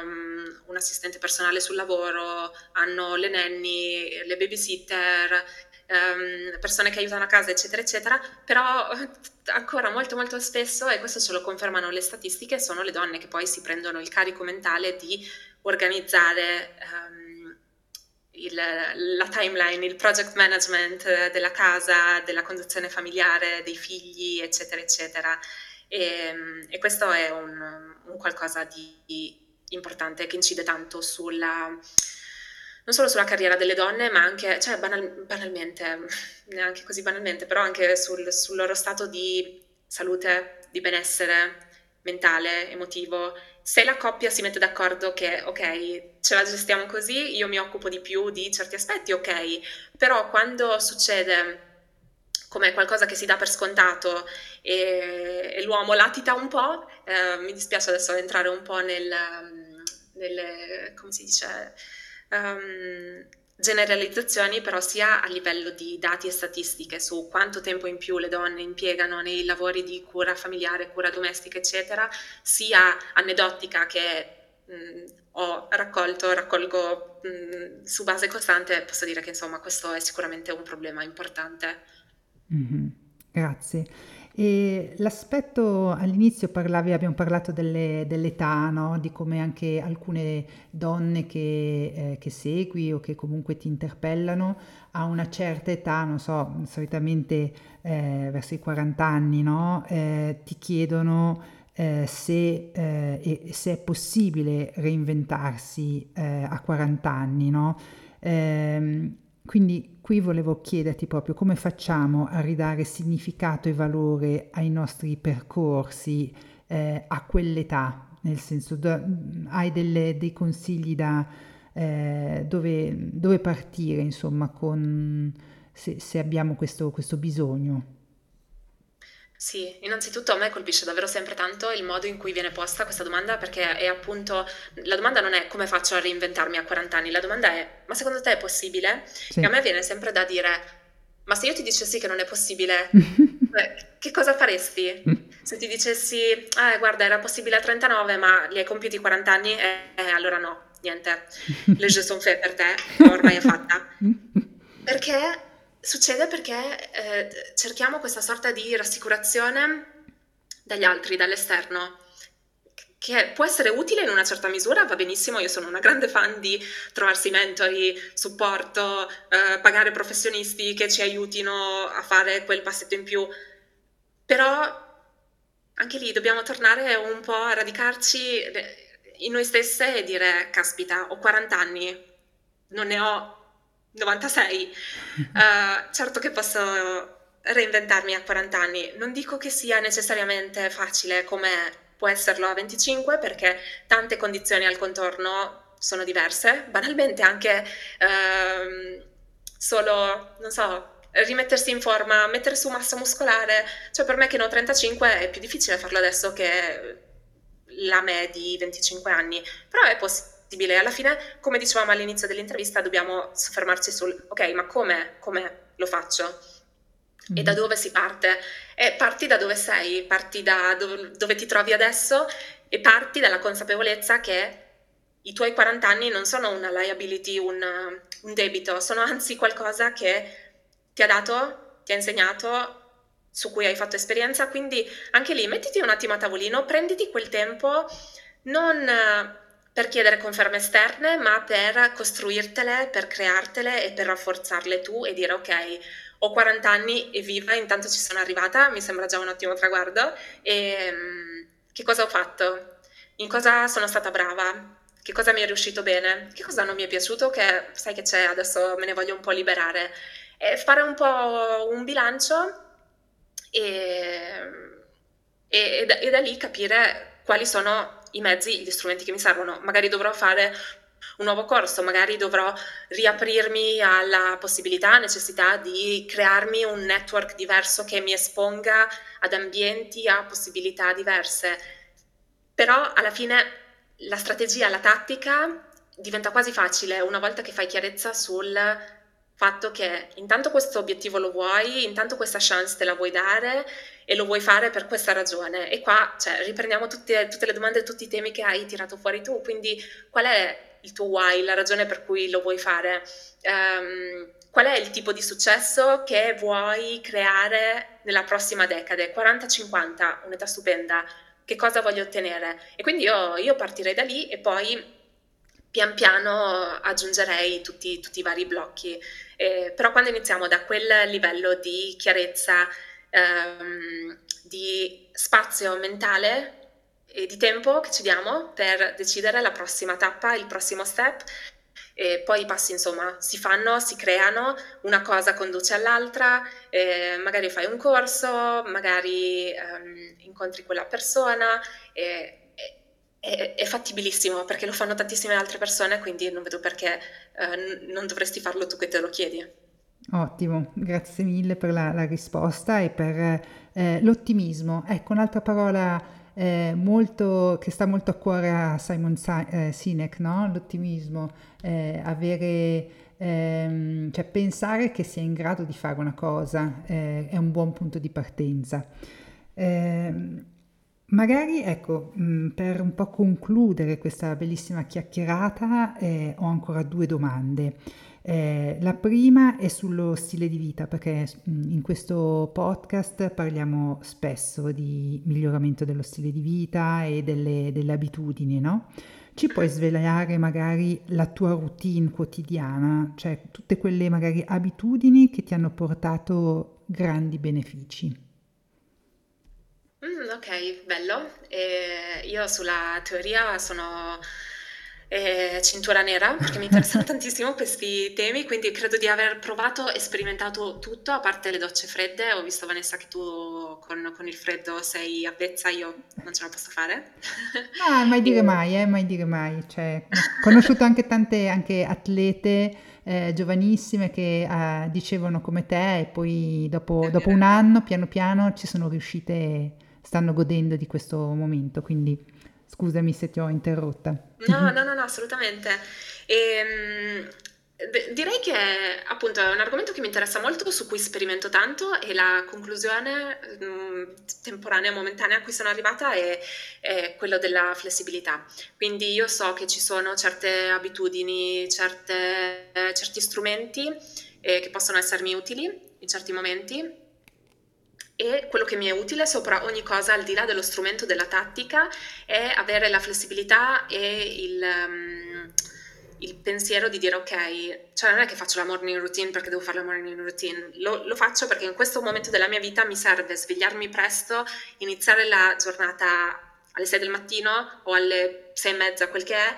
um, un assistente personale sul lavoro, hanno le nanny, le babysitter, um, persone che aiutano a casa, eccetera, eccetera, però ancora molto molto spesso, e questo ce lo confermano le statistiche, sono le donne che poi si prendono il carico mentale di organizzare um, il, la timeline, il project management della casa, della conduzione familiare, dei figli, eccetera, eccetera. E, e questo è un, un, qualcosa di importante che incide tanto sulla, non solo sulla carriera delle donne, ma anche, cioè banal, banalmente, neanche così banalmente, però anche sul, sul loro stato di salute, di benessere mentale, emotivo. Se la coppia si mette d'accordo che ok, ce la gestiamo così, io mi occupo di più di certi aspetti, ok, però quando succede come qualcosa che si dà per scontato e, e l'uomo latita un po', eh, mi dispiace adesso entrare un po' nel, nelle, come si dice, um, generalizzazioni, però sia a livello di dati e statistiche su quanto tempo in più le donne impiegano nei lavori di cura familiare, cura domestica, eccetera, sia aneddotica che mh, ho raccolto, raccolgo mh, su base costante, posso dire che insomma questo è sicuramente un problema importante. Mm-hmm. Grazie. E l'aspetto all'inizio parlavi, abbiamo parlato delle, dell'età, no? di come anche alcune donne che, eh, che, segui o che comunque ti interpellano a una certa età, non so, solitamente eh, verso i 40 anni, no? eh, ti chiedono eh, se, eh, se, è possibile reinventarsi eh, a 40 anni. No? Quindi qui volevo chiederti proprio come facciamo a ridare significato e valore ai nostri percorsi eh, a quell'età, nel senso do, hai delle, dei consigli da eh, dove, dove, partire, insomma, con, se, se abbiamo questo, questo bisogno. Sì, innanzitutto a me colpisce davvero sempre tanto il modo in cui viene posta questa domanda perché è appunto, la domanda non è come faccio a reinventarmi a 40 anni, la domanda è ma secondo te è possibile? Sì. E a me viene sempre da dire ma se io ti dicessi che non è possibile, che cosa faresti? Se ti dicessi, ah guarda era possibile a 39 ma li hai compiuti 40 anni, eh, eh allora no, niente, le jeux sont fait per te, ormai è fatta. Perché Succede perché eh, cerchiamo questa sorta di rassicurazione dagli altri, dall'esterno, che può essere utile in una certa misura, va benissimo, io sono una grande fan di trovarsi mentori, supporto, eh, pagare professionisti che ci aiutino a fare quel passetto in più, però anche lì dobbiamo tornare un po' a radicarci in noi stesse e dire, caspita, ho 40 anni, non ne ho 96. Uh, eh, certo che posso reinventarmi a 40 anni. Non dico che sia necessariamente facile come può esserlo a 25 perché tante condizioni al contorno sono diverse. Banalmente anche uh, solo, non so, rimettersi in forma, mettere su massa muscolare. Cioè per me che ne ho 35 è più difficile farlo adesso che la me di 25 anni, però è possibile possibile. Alla fine, come dicevamo all'inizio dell'intervista, dobbiamo soffermarci sul ok, ma come, come lo faccio? Mm. E da mm. dove si parte? E parti da dove sei, parti da dove, dove ti trovi adesso e parti dalla consapevolezza che i tuoi 40 anni non sono una liability, un, un debito, sono anzi qualcosa che ti ha dato, ti ha insegnato, su cui hai fatto esperienza, quindi anche lì mettiti un attimo a tavolino, prenditi quel tempo, non per chiedere conferme esterne, ma per costruirtele, per creartele e per rafforzarle tu e dire ok, ho 40 anni e viva, intanto ci sono arrivata, mi sembra già un ottimo traguardo. E um, che cosa ho fatto? In cosa sono stata brava? Che cosa mi è riuscito bene? Che cosa non mi è piaciuto? Che sai che c'è, adesso me ne voglio un po' liberare. E fare un po' un bilancio e, e, e, da, e da lì capire quali sono i mezzi, gli strumenti che mi servono. Magari dovrò fare un nuovo corso, magari dovrò riaprirmi alla possibilità, necessità di crearmi un network diverso che mi esponga ad ambienti, a possibilità diverse. Però alla fine la strategia, la tattica diventa quasi facile una volta che fai chiarezza sul fatto che intanto questo obiettivo lo vuoi, intanto questa chance te la vuoi dare e lo vuoi fare per questa ragione. E qua cioè, riprendiamo tutte, tutte le domande tutti i temi che hai tirato fuori tu. Quindi qual è il tuo why, la ragione per cui lo vuoi fare? Um, qual è il tipo di successo che vuoi creare nella prossima decade? 40-50, un'età stupenda. Che cosa voglio ottenere? E quindi io, io partirei da lì e poi pian piano aggiungerei tutti, tutti i vari blocchi. Eh, però quando iniziamo da quel livello di chiarezza, ehm, di spazio mentale e di tempo che ci diamo per decidere la prossima tappa, il prossimo step, e poi i passi insomma si fanno, si creano, una cosa conduce all'altra, eh, magari fai un corso, magari ehm, incontri quella persona. Eh, è, è, fattibilissimo perché lo fanno tantissime altre persone, quindi non vedo perché eh, non dovresti farlo tu che te lo chiedi. Ottimo, grazie mille per la, la risposta e per eh, l'ottimismo. Ecco, un'altra parola eh, molto, che sta molto a cuore a Simon eh, Sinek, no? l'ottimismo, eh, avere, ehm, cioè pensare che sia in grado di fare una cosa eh, è un buon punto di partenza. Eh, Magari, ecco, mm, per un po' concludere questa bellissima chiacchierata, eh, ho ancora due domande. Eh, la prima è sullo stile di vita, perché mm, in questo podcast parliamo spesso di miglioramento dello stile di vita e delle, delle abitudini, no? Ci puoi svelare magari la tua routine quotidiana, cioè tutte quelle magari abitudini che ti hanno portato grandi benefici? Mm, ok, bello. E io sulla teoria sono eh, cintura nera perché mi interessano tantissimo questi temi, quindi credo di aver provato e sperimentato tutto, a parte le docce fredde. Ho visto Vanessa che tu con, con il freddo sei avvezza, io non ce la posso fare. Ah, mai dire mai, eh, mai dire mai. Cioè, ho conosciuto anche tante anche atlete eh, giovanissime che eh, dicevano come te e poi dopo, dopo un anno piano piano ci sono riuscite stanno godendo di questo momento, quindi scusami se ti ho interrotta. No, no, no, no assolutamente. E, ehm, direi che appunto è un argomento che mi interessa molto, su cui sperimento tanto e la conclusione mh, mm, temporanea, momentanea a cui sono arrivata è, è quello della flessibilità. Quindi io so che ci sono certe abitudini, certe, eh, certi strumenti eh, che possono essermi utili in certi momenti e quello che mi è utile sopra ogni cosa, al di là dello strumento della tattica, è avere la flessibilità e il, um, il pensiero di dire ok, cioè non è che faccio la morning routine perché devo fare la morning routine, lo, lo faccio perché in questo momento della mia vita mi serve svegliarmi presto, iniziare la giornata alle 6 del mattino o alle 6 e mezza, quel che è,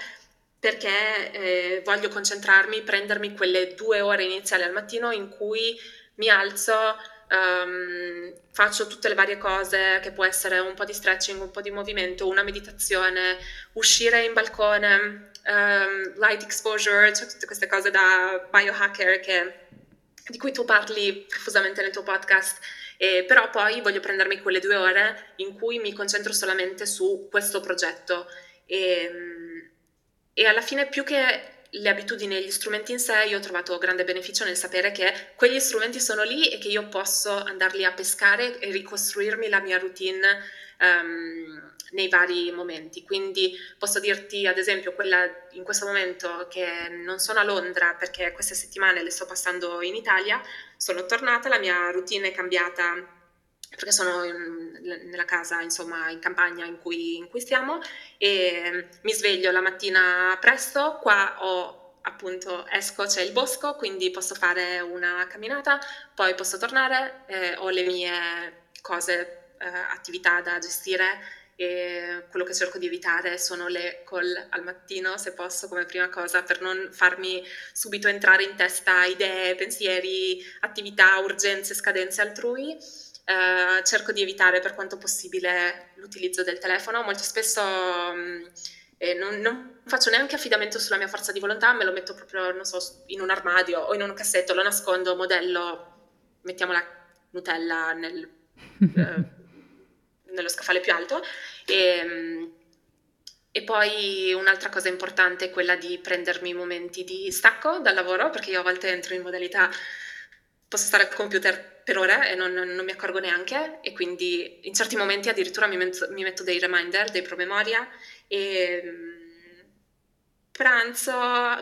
perché eh, voglio concentrarmi, prendermi quelle due ore iniziali al mattino in cui mi alzo um, faccio tutte le varie cose che può essere un po' di stretching, un po' di movimento, una meditazione, uscire in balcone, um, light exposure, cioè tutte queste cose da biohacker che, di cui tu parli profusamente nel tuo podcast. Eh, però poi voglio prendermi quelle due ore in cui mi concentro solamente su questo progetto e, e alla fine più che le abitudini e gli strumenti in sé, io ho trovato grande beneficio nel sapere che quegli strumenti sono lì e che io posso andarli a pescare e ricostruirmi la mia routine um, nei vari momenti. Quindi posso dirti, ad esempio, quella in questo momento che non sono a Londra perché queste settimane le sto passando in Italia, sono tornata, la mia routine è cambiata perché sono in, nella casa, insomma, in campagna in cui, in cui stiamo e mi sveglio la mattina presto, qua ho appunto esco, c'è il bosco, quindi posso fare una camminata, poi posso tornare, eh, ho le mie cose, eh, attività da gestire e quello che cerco di evitare sono le call al mattino, se posso, come prima cosa, per non farmi subito entrare in testa idee, pensieri, attività, urgenze, scadenze altrui. Uh, cerco di evitare per quanto possibile l'utilizzo del telefono. Molto spesso um, eh, non, non, faccio neanche affidamento sulla mia forza di volontà, me lo metto proprio, non so, in un armadio o in un cassetto, lo nascondo, modello, mettiamo la Nutella nel... Uh, nello scaffale più alto. E, ehm, e poi un'altra cosa importante è quella di prendermi momenti di stacco dal lavoro, perché io a volte entro in modalità, posso stare al computer per ore e non, non mi accorgo neanche, e quindi in certi momenti addirittura mi metto, mi metto dei reminder, dei promemoria, e ehm, pranzo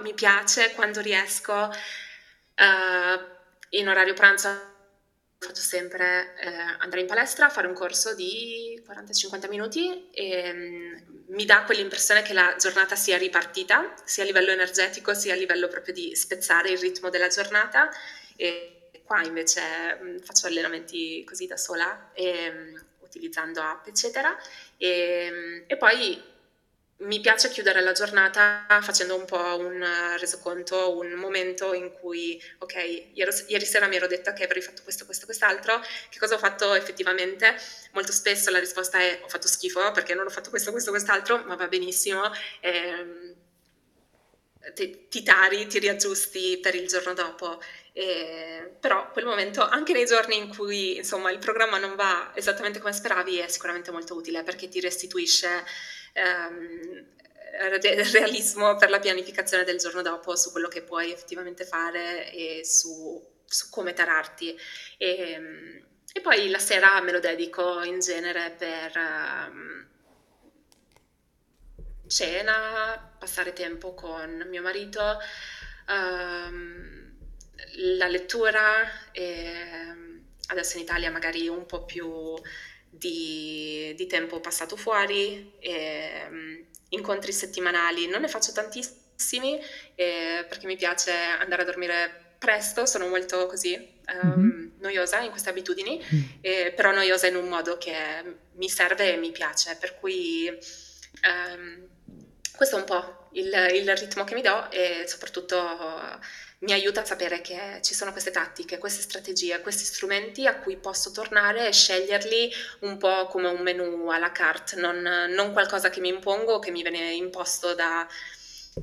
mi piace quando riesco, uh, in orario pranzo faccio sempre eh, andare in palestra, fare un corso di 40-50 minuti e um, mi dà quell'impressione che la giornata sia ripartita, sia a livello energetico, sia a livello proprio di spezzare il ritmo della giornata. E qua invece um, faccio allenamenti così da sola, e, um, utilizzando app, eccetera. E, e poi mi piace chiudere la giornata facendo un po' un resoconto, un momento in cui, ok, ieri, ieri, sera mi ero detta che avrei fatto questo, questo, quest'altro, che cosa ho fatto effettivamente? Molto spesso la risposta è ho fatto schifo perché non ho fatto questo, questo, quest'altro, ma va benissimo. Eh, ti, ti, tari, ti riaggiusti per il giorno dopo. Eh, però quel momento, anche nei giorni in cui insomma il programma non va esattamente come speravi, è sicuramente molto utile perché ti restituisce ehm, realismo per la pianificazione del giorno dopo su quello che puoi effettivamente fare e su, su come tararti. E, e, poi la sera me lo dedico in genere per um, cena, passare tempo con mio marito, um, la lettura e adesso in Italia magari un po' più di, di tempo passato fuori, e, um, incontri settimanali, non ne faccio tantissimi eh, perché mi piace andare a dormire presto, sono molto così um, mm-hmm. noiosa in queste abitudini, mm. eh, però noiosa in un modo che mi serve e mi piace, per cui um, questo è un po' il, il, ritmo che mi do e soprattutto mi aiuta a sapere che ci sono queste tattiche, queste strategie, questi strumenti a cui posso tornare e sceglierli un po' come un menu à la carte, non, non qualcosa che mi impongo o che mi viene imposto dalle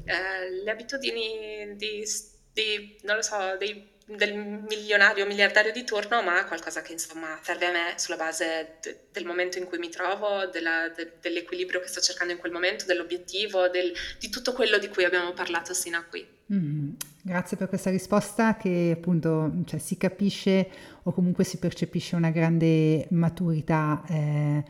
eh, abitudini di, di, non lo so, dei del milionario miliardario di turno, ma qualcosa che insomma serve a me sulla base de- del momento in cui mi trovo, della, de- dell'equilibrio che sto cercando in quel momento, dell'obiettivo, del, di tutto quello di cui abbiamo parlato sino a qui. Mm, grazie per questa risposta che appunto cioè, si capisce o comunque si percepisce una grande maturità. Eh,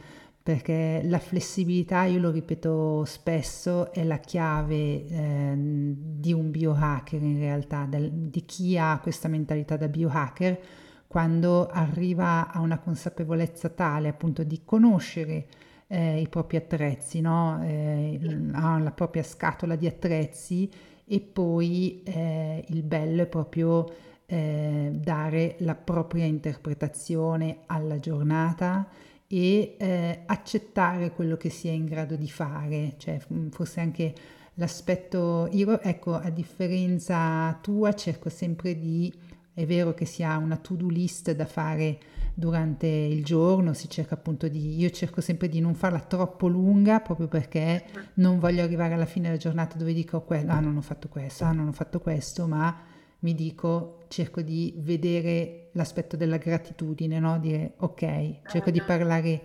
perché la flessibilità, io lo ripeto spesso, è la chiave eh, di un biohacker in realtà, del, di chi ha questa mentalità da biohacker, quando arriva a una consapevolezza tale appunto di conoscere eh, i propri attrezzi, no? eh, la propria scatola di attrezzi e poi eh, il bello è proprio eh, dare la propria interpretazione alla giornata e eh, accettare quello che si è in grado di fare, cioè mm, forse anche l'aspetto, io ecco a differenza tua cerco sempre di, è vero che si ha una to-do list da fare durante il giorno, si cerca appunto di, io cerco sempre di non farla troppo lunga proprio perché non voglio arrivare alla fine della giornata dove dico, ah non ho fatto questo, ah non ho fatto questo, ma mi dico, cerco di vedere l'aspetto della gratitudine, no? Dire ok, cerco di parlare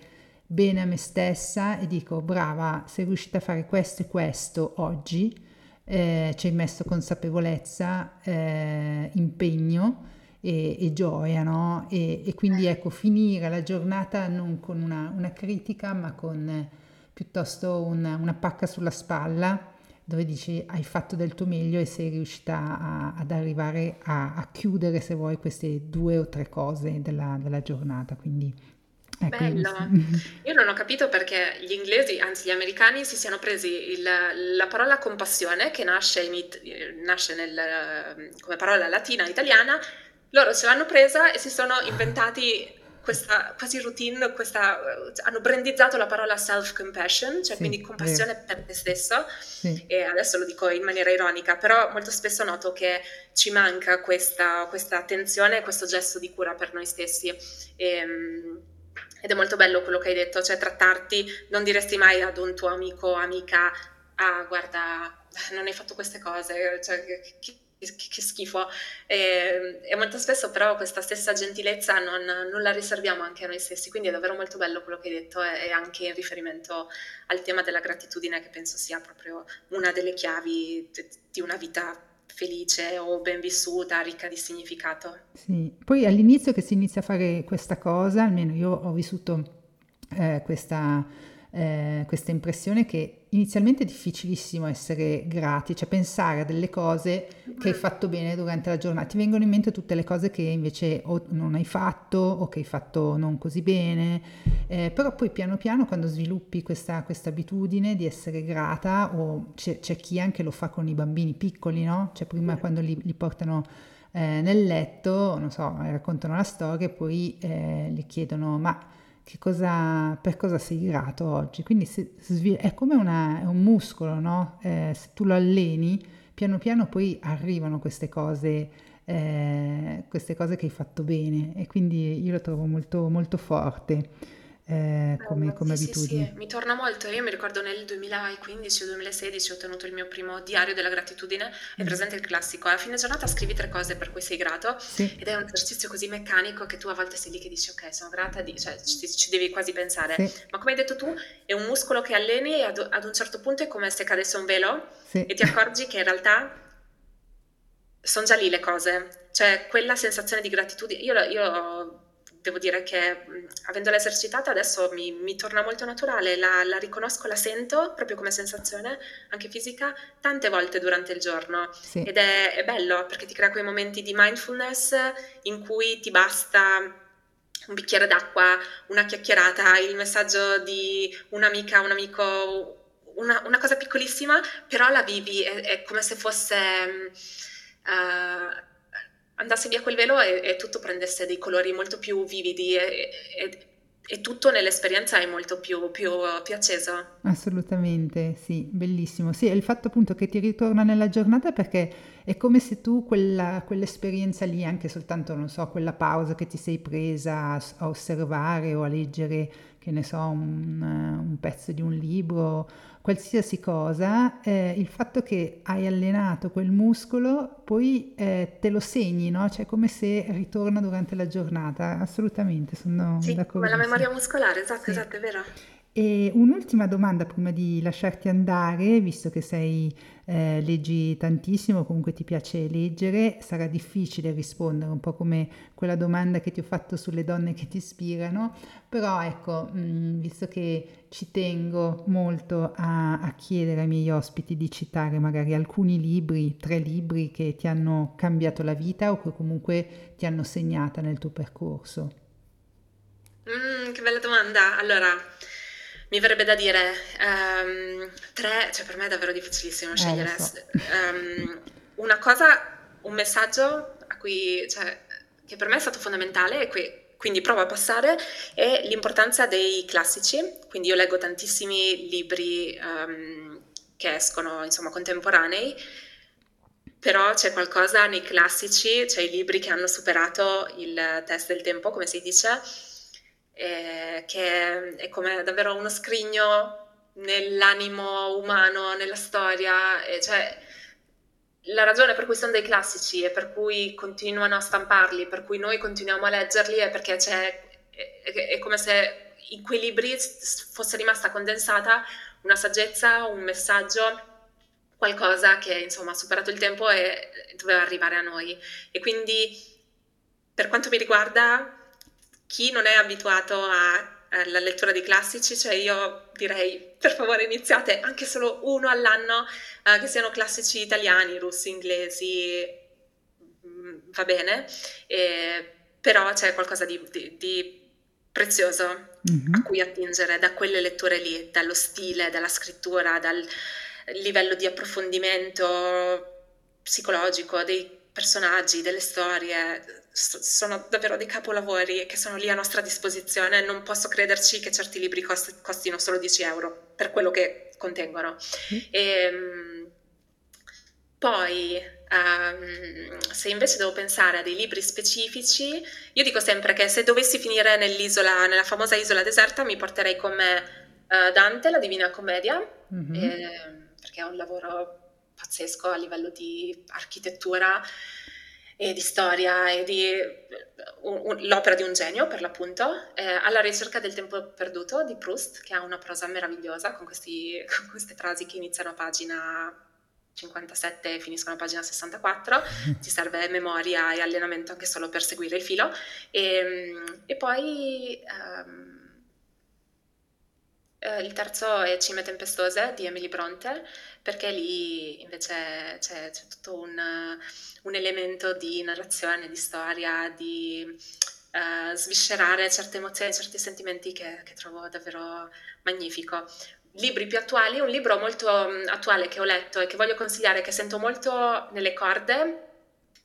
bene a me stessa e dico brava, sei riuscita a fare questo e questo oggi, eh, ci hai messo consapevolezza, eh, impegno e, e gioia, no? E, e, quindi ecco, finire la giornata non con una, una critica, ma con eh, piuttosto una, una pacca sulla spalla dove dici hai fatto del tuo meglio e sei riuscita a, ad arrivare a, a, chiudere, se vuoi, queste due o tre cose della, della giornata. Quindi Ecco, Bello. Io non ho capito perché gli inglesi, anzi gli americani, si siano presi il- la parola compassione, che nasce, in eh, nasce nel- come parola latina italiana, loro ce l'hanno presa e si sono inventati questa quasi routine, questa, hanno brandizzato la parola self-compassion, cioè quindi sì, vero, compassione per te stesso, sì. e adesso lo dico in maniera ironica, però molto spesso noto che ci manca questa, questa attenzione e questo gesto di cura per noi stessi. E, ed è molto bello quello che hai detto, cioè trattarti, non diresti mai ad un tuo amico o amica, ah guarda, non hai fatto queste cose, cioè, che, che- che schifo. E, e molto spesso però questa stessa gentilezza non, non la riserviamo anche a noi stessi, quindi è davvero molto bello quello che hai detto e, e anche in riferimento al tema della gratitudine che penso sia proprio una delle chiavi di di una vita felice o ben vissuta, ricca di significato. Sì, poi all'inizio che si inizia a fare questa cosa, almeno io ho vissuto eh, questa, eh, questa impressione che inizialmente è difficilissimo essere grati, cioè pensare a delle cose che hai fatto bene durante la giornata. Ti vengono in mente tutte le cose che invece o non hai fatto o che hai fatto non così bene, eh, però poi piano piano quando sviluppi questa, questa abitudine di essere grata, o c'è, c'è chi anche lo fa con i bambini piccoli, no? Cioè prima quando li, li portano eh, nel letto, non so, raccontano la storia e poi eh, gli chiedono ma cosa, per cosa sei grato oggi? Quindi se- svil- è come una- è un muscolo, no? Eh, se tu lo alleni, piano piano poi arrivano queste cose, eh, queste cose che hai fatto bene e quindi io lo trovo molto, molto forte eh, come, come Sì, sì, sì, abitudine. mi torna molto. Io mi ricordo nel 2015 o 2016 ho tenuto il mio primo diario della gratitudine. È Mm. presente il classico? A fine giornata scrivi tre cose per cui sei grato Sì, ed è un esercizio così meccanico che tu a volte sei lì che dici ok, sono grata, di... cioè ci, ci devi quasi pensare. sì, Ma come hai detto tu, è un muscolo che alleni e ad, ad un certo punto è come se cadesse un velo sì, e ti accorgi che in realtà sono già lì le cose, cioè quella sensazione di gratitudine. Io, io devo dire che avendola esercitata adesso mi, mi torna molto naturale, la, la riconosco, la sento proprio come sensazione, anche fisica, tante volte durante il giorno. sì, Ed è, è bello perché ti crea quei momenti di mindfulness in cui ti basta un bicchiere d'acqua, una chiacchierata, il messaggio di un'amica, un amico, una, una cosa piccolissima, però la vivi, è, è come se fosse, eh, andasse via quel velo e, e tutto prendesse dei colori molto più vividi e, e- e tutto nell'esperienza è molto più, più, più acceso. assolutamente, sì, bellissimo. Sì, è il fatto appunto che ti ritorna nella giornata perché è come se tu quella, quell'esperienza lì, anche soltanto, non so, quella pausa che ti sei presa a, a osservare o a leggere, che ne so, un, un pezzo di un libro, qualsiasi cosa, eh, il fatto che hai allenato quel muscolo, poi eh, te lo segni, no? Cioè come se ritorna durante la giornata. Assolutamente, sono Sì, come la memoria muscolare, esatto, Sì. esatto, è vero. E un'ultima domanda prima di lasciarti andare, visto che sei, eh, leggi tantissimo, comunque ti piace leggere, sarà difficile rispondere, un po' come quella domanda che ti ho fatto sulle donne che ti ispirano, però ecco, mh, visto che ci tengo molto a, a chiedere ai miei ospiti di citare magari alcuni libri, tre libri che ti hanno cambiato la vita o che comunque ti hanno segnata nel tuo percorso. Mm, che bella domanda. Allora, mi verrebbe da dire ehm, tre, cioè per me è davvero difficilissimo Eh, scegliere. so. Ehm, una cosa, un messaggio a cui, cioè, che per me è stato fondamentale e qui- quindi provo a passare, è l'importanza dei classici. Quindi io leggo tantissimi libri ehm, che escono, insomma, contemporanei, però c'è qualcosa nei classici, cioè i libri che hanno superato il test del tempo, come si dice, eh, che è come davvero uno scrigno nell'animo umano, nella storia, e cioè la ragione per cui sono dei classici e per cui continuano a stamparli, per cui noi continuiamo a leggerli è perché c'è, è, è- come se in quei libri fosse rimasta condensata una saggezza, un messaggio, qualcosa che insomma ha superato il tempo e doveva arrivare a noi. E quindi per quanto mi riguarda, chi non è abituato a- alla lettura di classici, cioè io direi per favore iniziate anche solo uno all'anno, eh, che siano classici italiani, russi, inglesi, mm, va bene, eh, però c'è qualcosa di, di- di prezioso mm-hmm. a cui attingere da quelle letture lì, dallo stile, dalla scrittura, dal livello di approfondimento psicologico dei personaggi, delle storie, sono davvero dei capolavori che sono lì a nostra disposizione. Non posso crederci che certi libri cost- costino solo 10 euro per quello che contengono. Mm. E, ehm, poi, um, se invece devo pensare a dei libri specifici, io dico sempre che se dovessi finire nell'isola, nella famosa isola deserta, mi porterei con me uh, Dante, la Divina Commedia, mm-hmm. eh, perché è un lavoro pazzesco a livello di architettura e di storia e di un, un, l'opera di un genio per l'appunto, eh, alla ricerca del tempo perduto di Proust, che ha una prosa meravigliosa con, questi, con queste frasi che iniziano a pagina 57 e finiscono a pagina 64, ti serve memoria e allenamento anche solo per seguire il filo. E, ehm, e poi um, il terzo è Cime tempestose di Emily Bronte, perché lì invece c'è, c'è tutto un, un, elemento di narrazione, di storia, di uh, sviscerare certe emozioni, certi sentimenti che, che trovo davvero magnifico libri più attuali, un libro molto mm, attuale che ho letto e che voglio consigliare, che sento molto nelle corde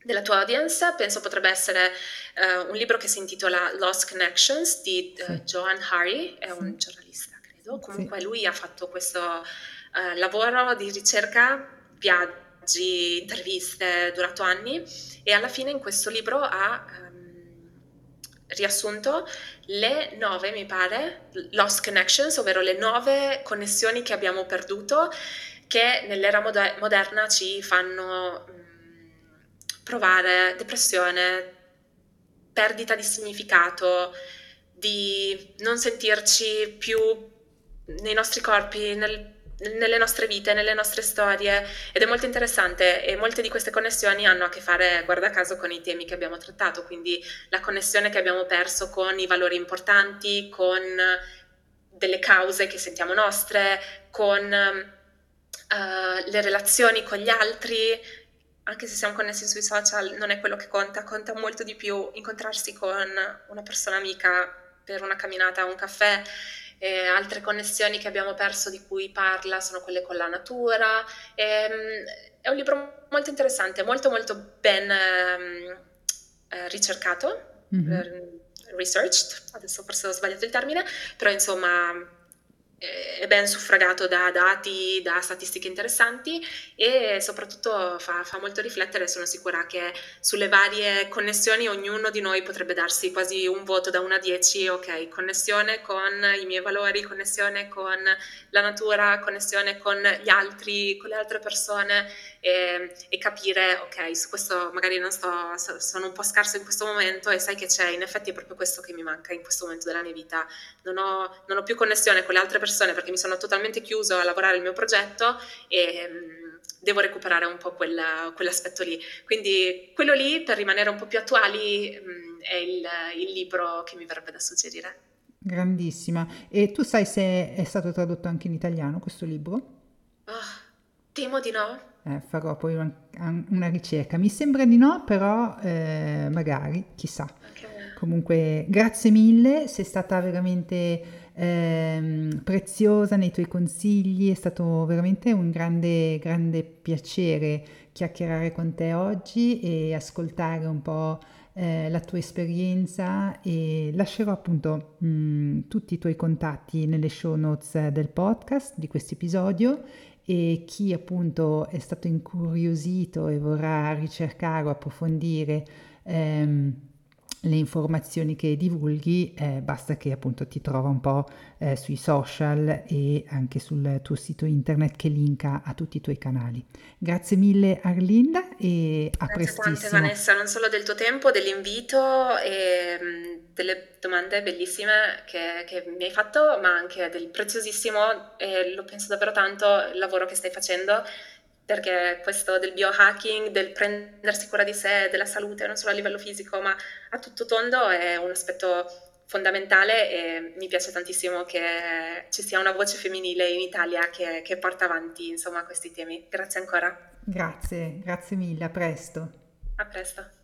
della tua audience, penso potrebbe essere uh, un libro che si intitola Lost Connections di uh, sì. Joan Hari, è un giornalista credo, comunque sì. lui ha fatto questo uh, lavoro di ricerca, viaggi, interviste durato anni e alla fine in questo libro ha riassunto le nove, mi pare, lost connections, ovvero le nove connessioni che abbiamo perduto che nell'era moder- moderna ci fanno mh, mm, provare depressione, perdita di significato, di non sentirci più nei nostri corpi, nel nelle nostre vite, nelle nostre storie ed è molto interessante e molte di queste connessioni hanno a che fare, guarda caso, con i temi che abbiamo trattato, quindi la connessione che abbiamo perso con i valori importanti, con delle cause che sentiamo nostre, con uh, le relazioni con gli altri, anche se siamo connessi sui social non è quello che conta, conta molto di più incontrarsi con una persona amica per una camminata o un caffè eh, altre connessioni che abbiamo perso di cui parla sono quelle con la natura. E, ehm, è un libro molto interessante, molto molto ben ehm, eh, ricercato, mm-hmm. researched, adesso forse ho sbagliato il termine, però insomma è ben suffragato da dati, da statistiche interessanti e soprattutto fa, fa, molto riflettere, sono sicura che sulle varie connessioni ognuno di noi potrebbe darsi quasi un voto da 1 a 10, ok, connessione con i miei valori, connessione con la natura, connessione con gli altri, con le altre persone e, e capire, ok, su questo magari non sto, sono un po' scarso in questo momento e sai che c'è, in effetti è proprio questo che mi manca in questo momento della mia vita, non ho, non ho più connessione con le altre persone perché mi sono totalmente chiuso a lavorare il mio progetto e mh, devo recuperare un po' quella, quell'aspetto lì. Quindi quello lì, per rimanere un po' più attuali, mh, è il, il libro che mi verrebbe da suggerire. Grandissima. E tu sai se è stato tradotto anche in italiano questo libro? Oh, temo di no. Eh, farò poi una, una, ricerca. Mi sembra di no, però eh, magari, chissà. Okay. Comunque, grazie mille, sei stata veramente ehm, preziosa nei tuoi consigli, è stato veramente un grande, grande piacere chiacchierare con te oggi e ascoltare un po' eh, la tua esperienza e lascerò appunto mh, tutti i tuoi contatti nelle show notes del podcast di questo episodio e chi appunto è stato incuriosito e vorrà ricercare o approfondire ehm, le informazioni che divulghi, eh, basta che appunto ti trova un po' eh, sui social e anche sul tuo sito internet che linka a tutti i tuoi canali. Grazie mille Arlinda e a Grazie prestissimo. Grazie tante Vanessa, non solo del tuo tempo, dell'invito e mm, delle domande bellissime che, che, mi hai fatto, ma anche del preziosissimo, e lo penso davvero tanto, il lavoro che stai facendo perché questo del biohacking, del prendersi cura di sé, della salute, non solo a livello fisico, ma a tutto tondo è un aspetto fondamentale e mi piace tantissimo che ci sia una voce femminile in Italia che, che porta avanti insomma, questi temi. Grazie ancora. Grazie, grazie mille, a presto. A presto.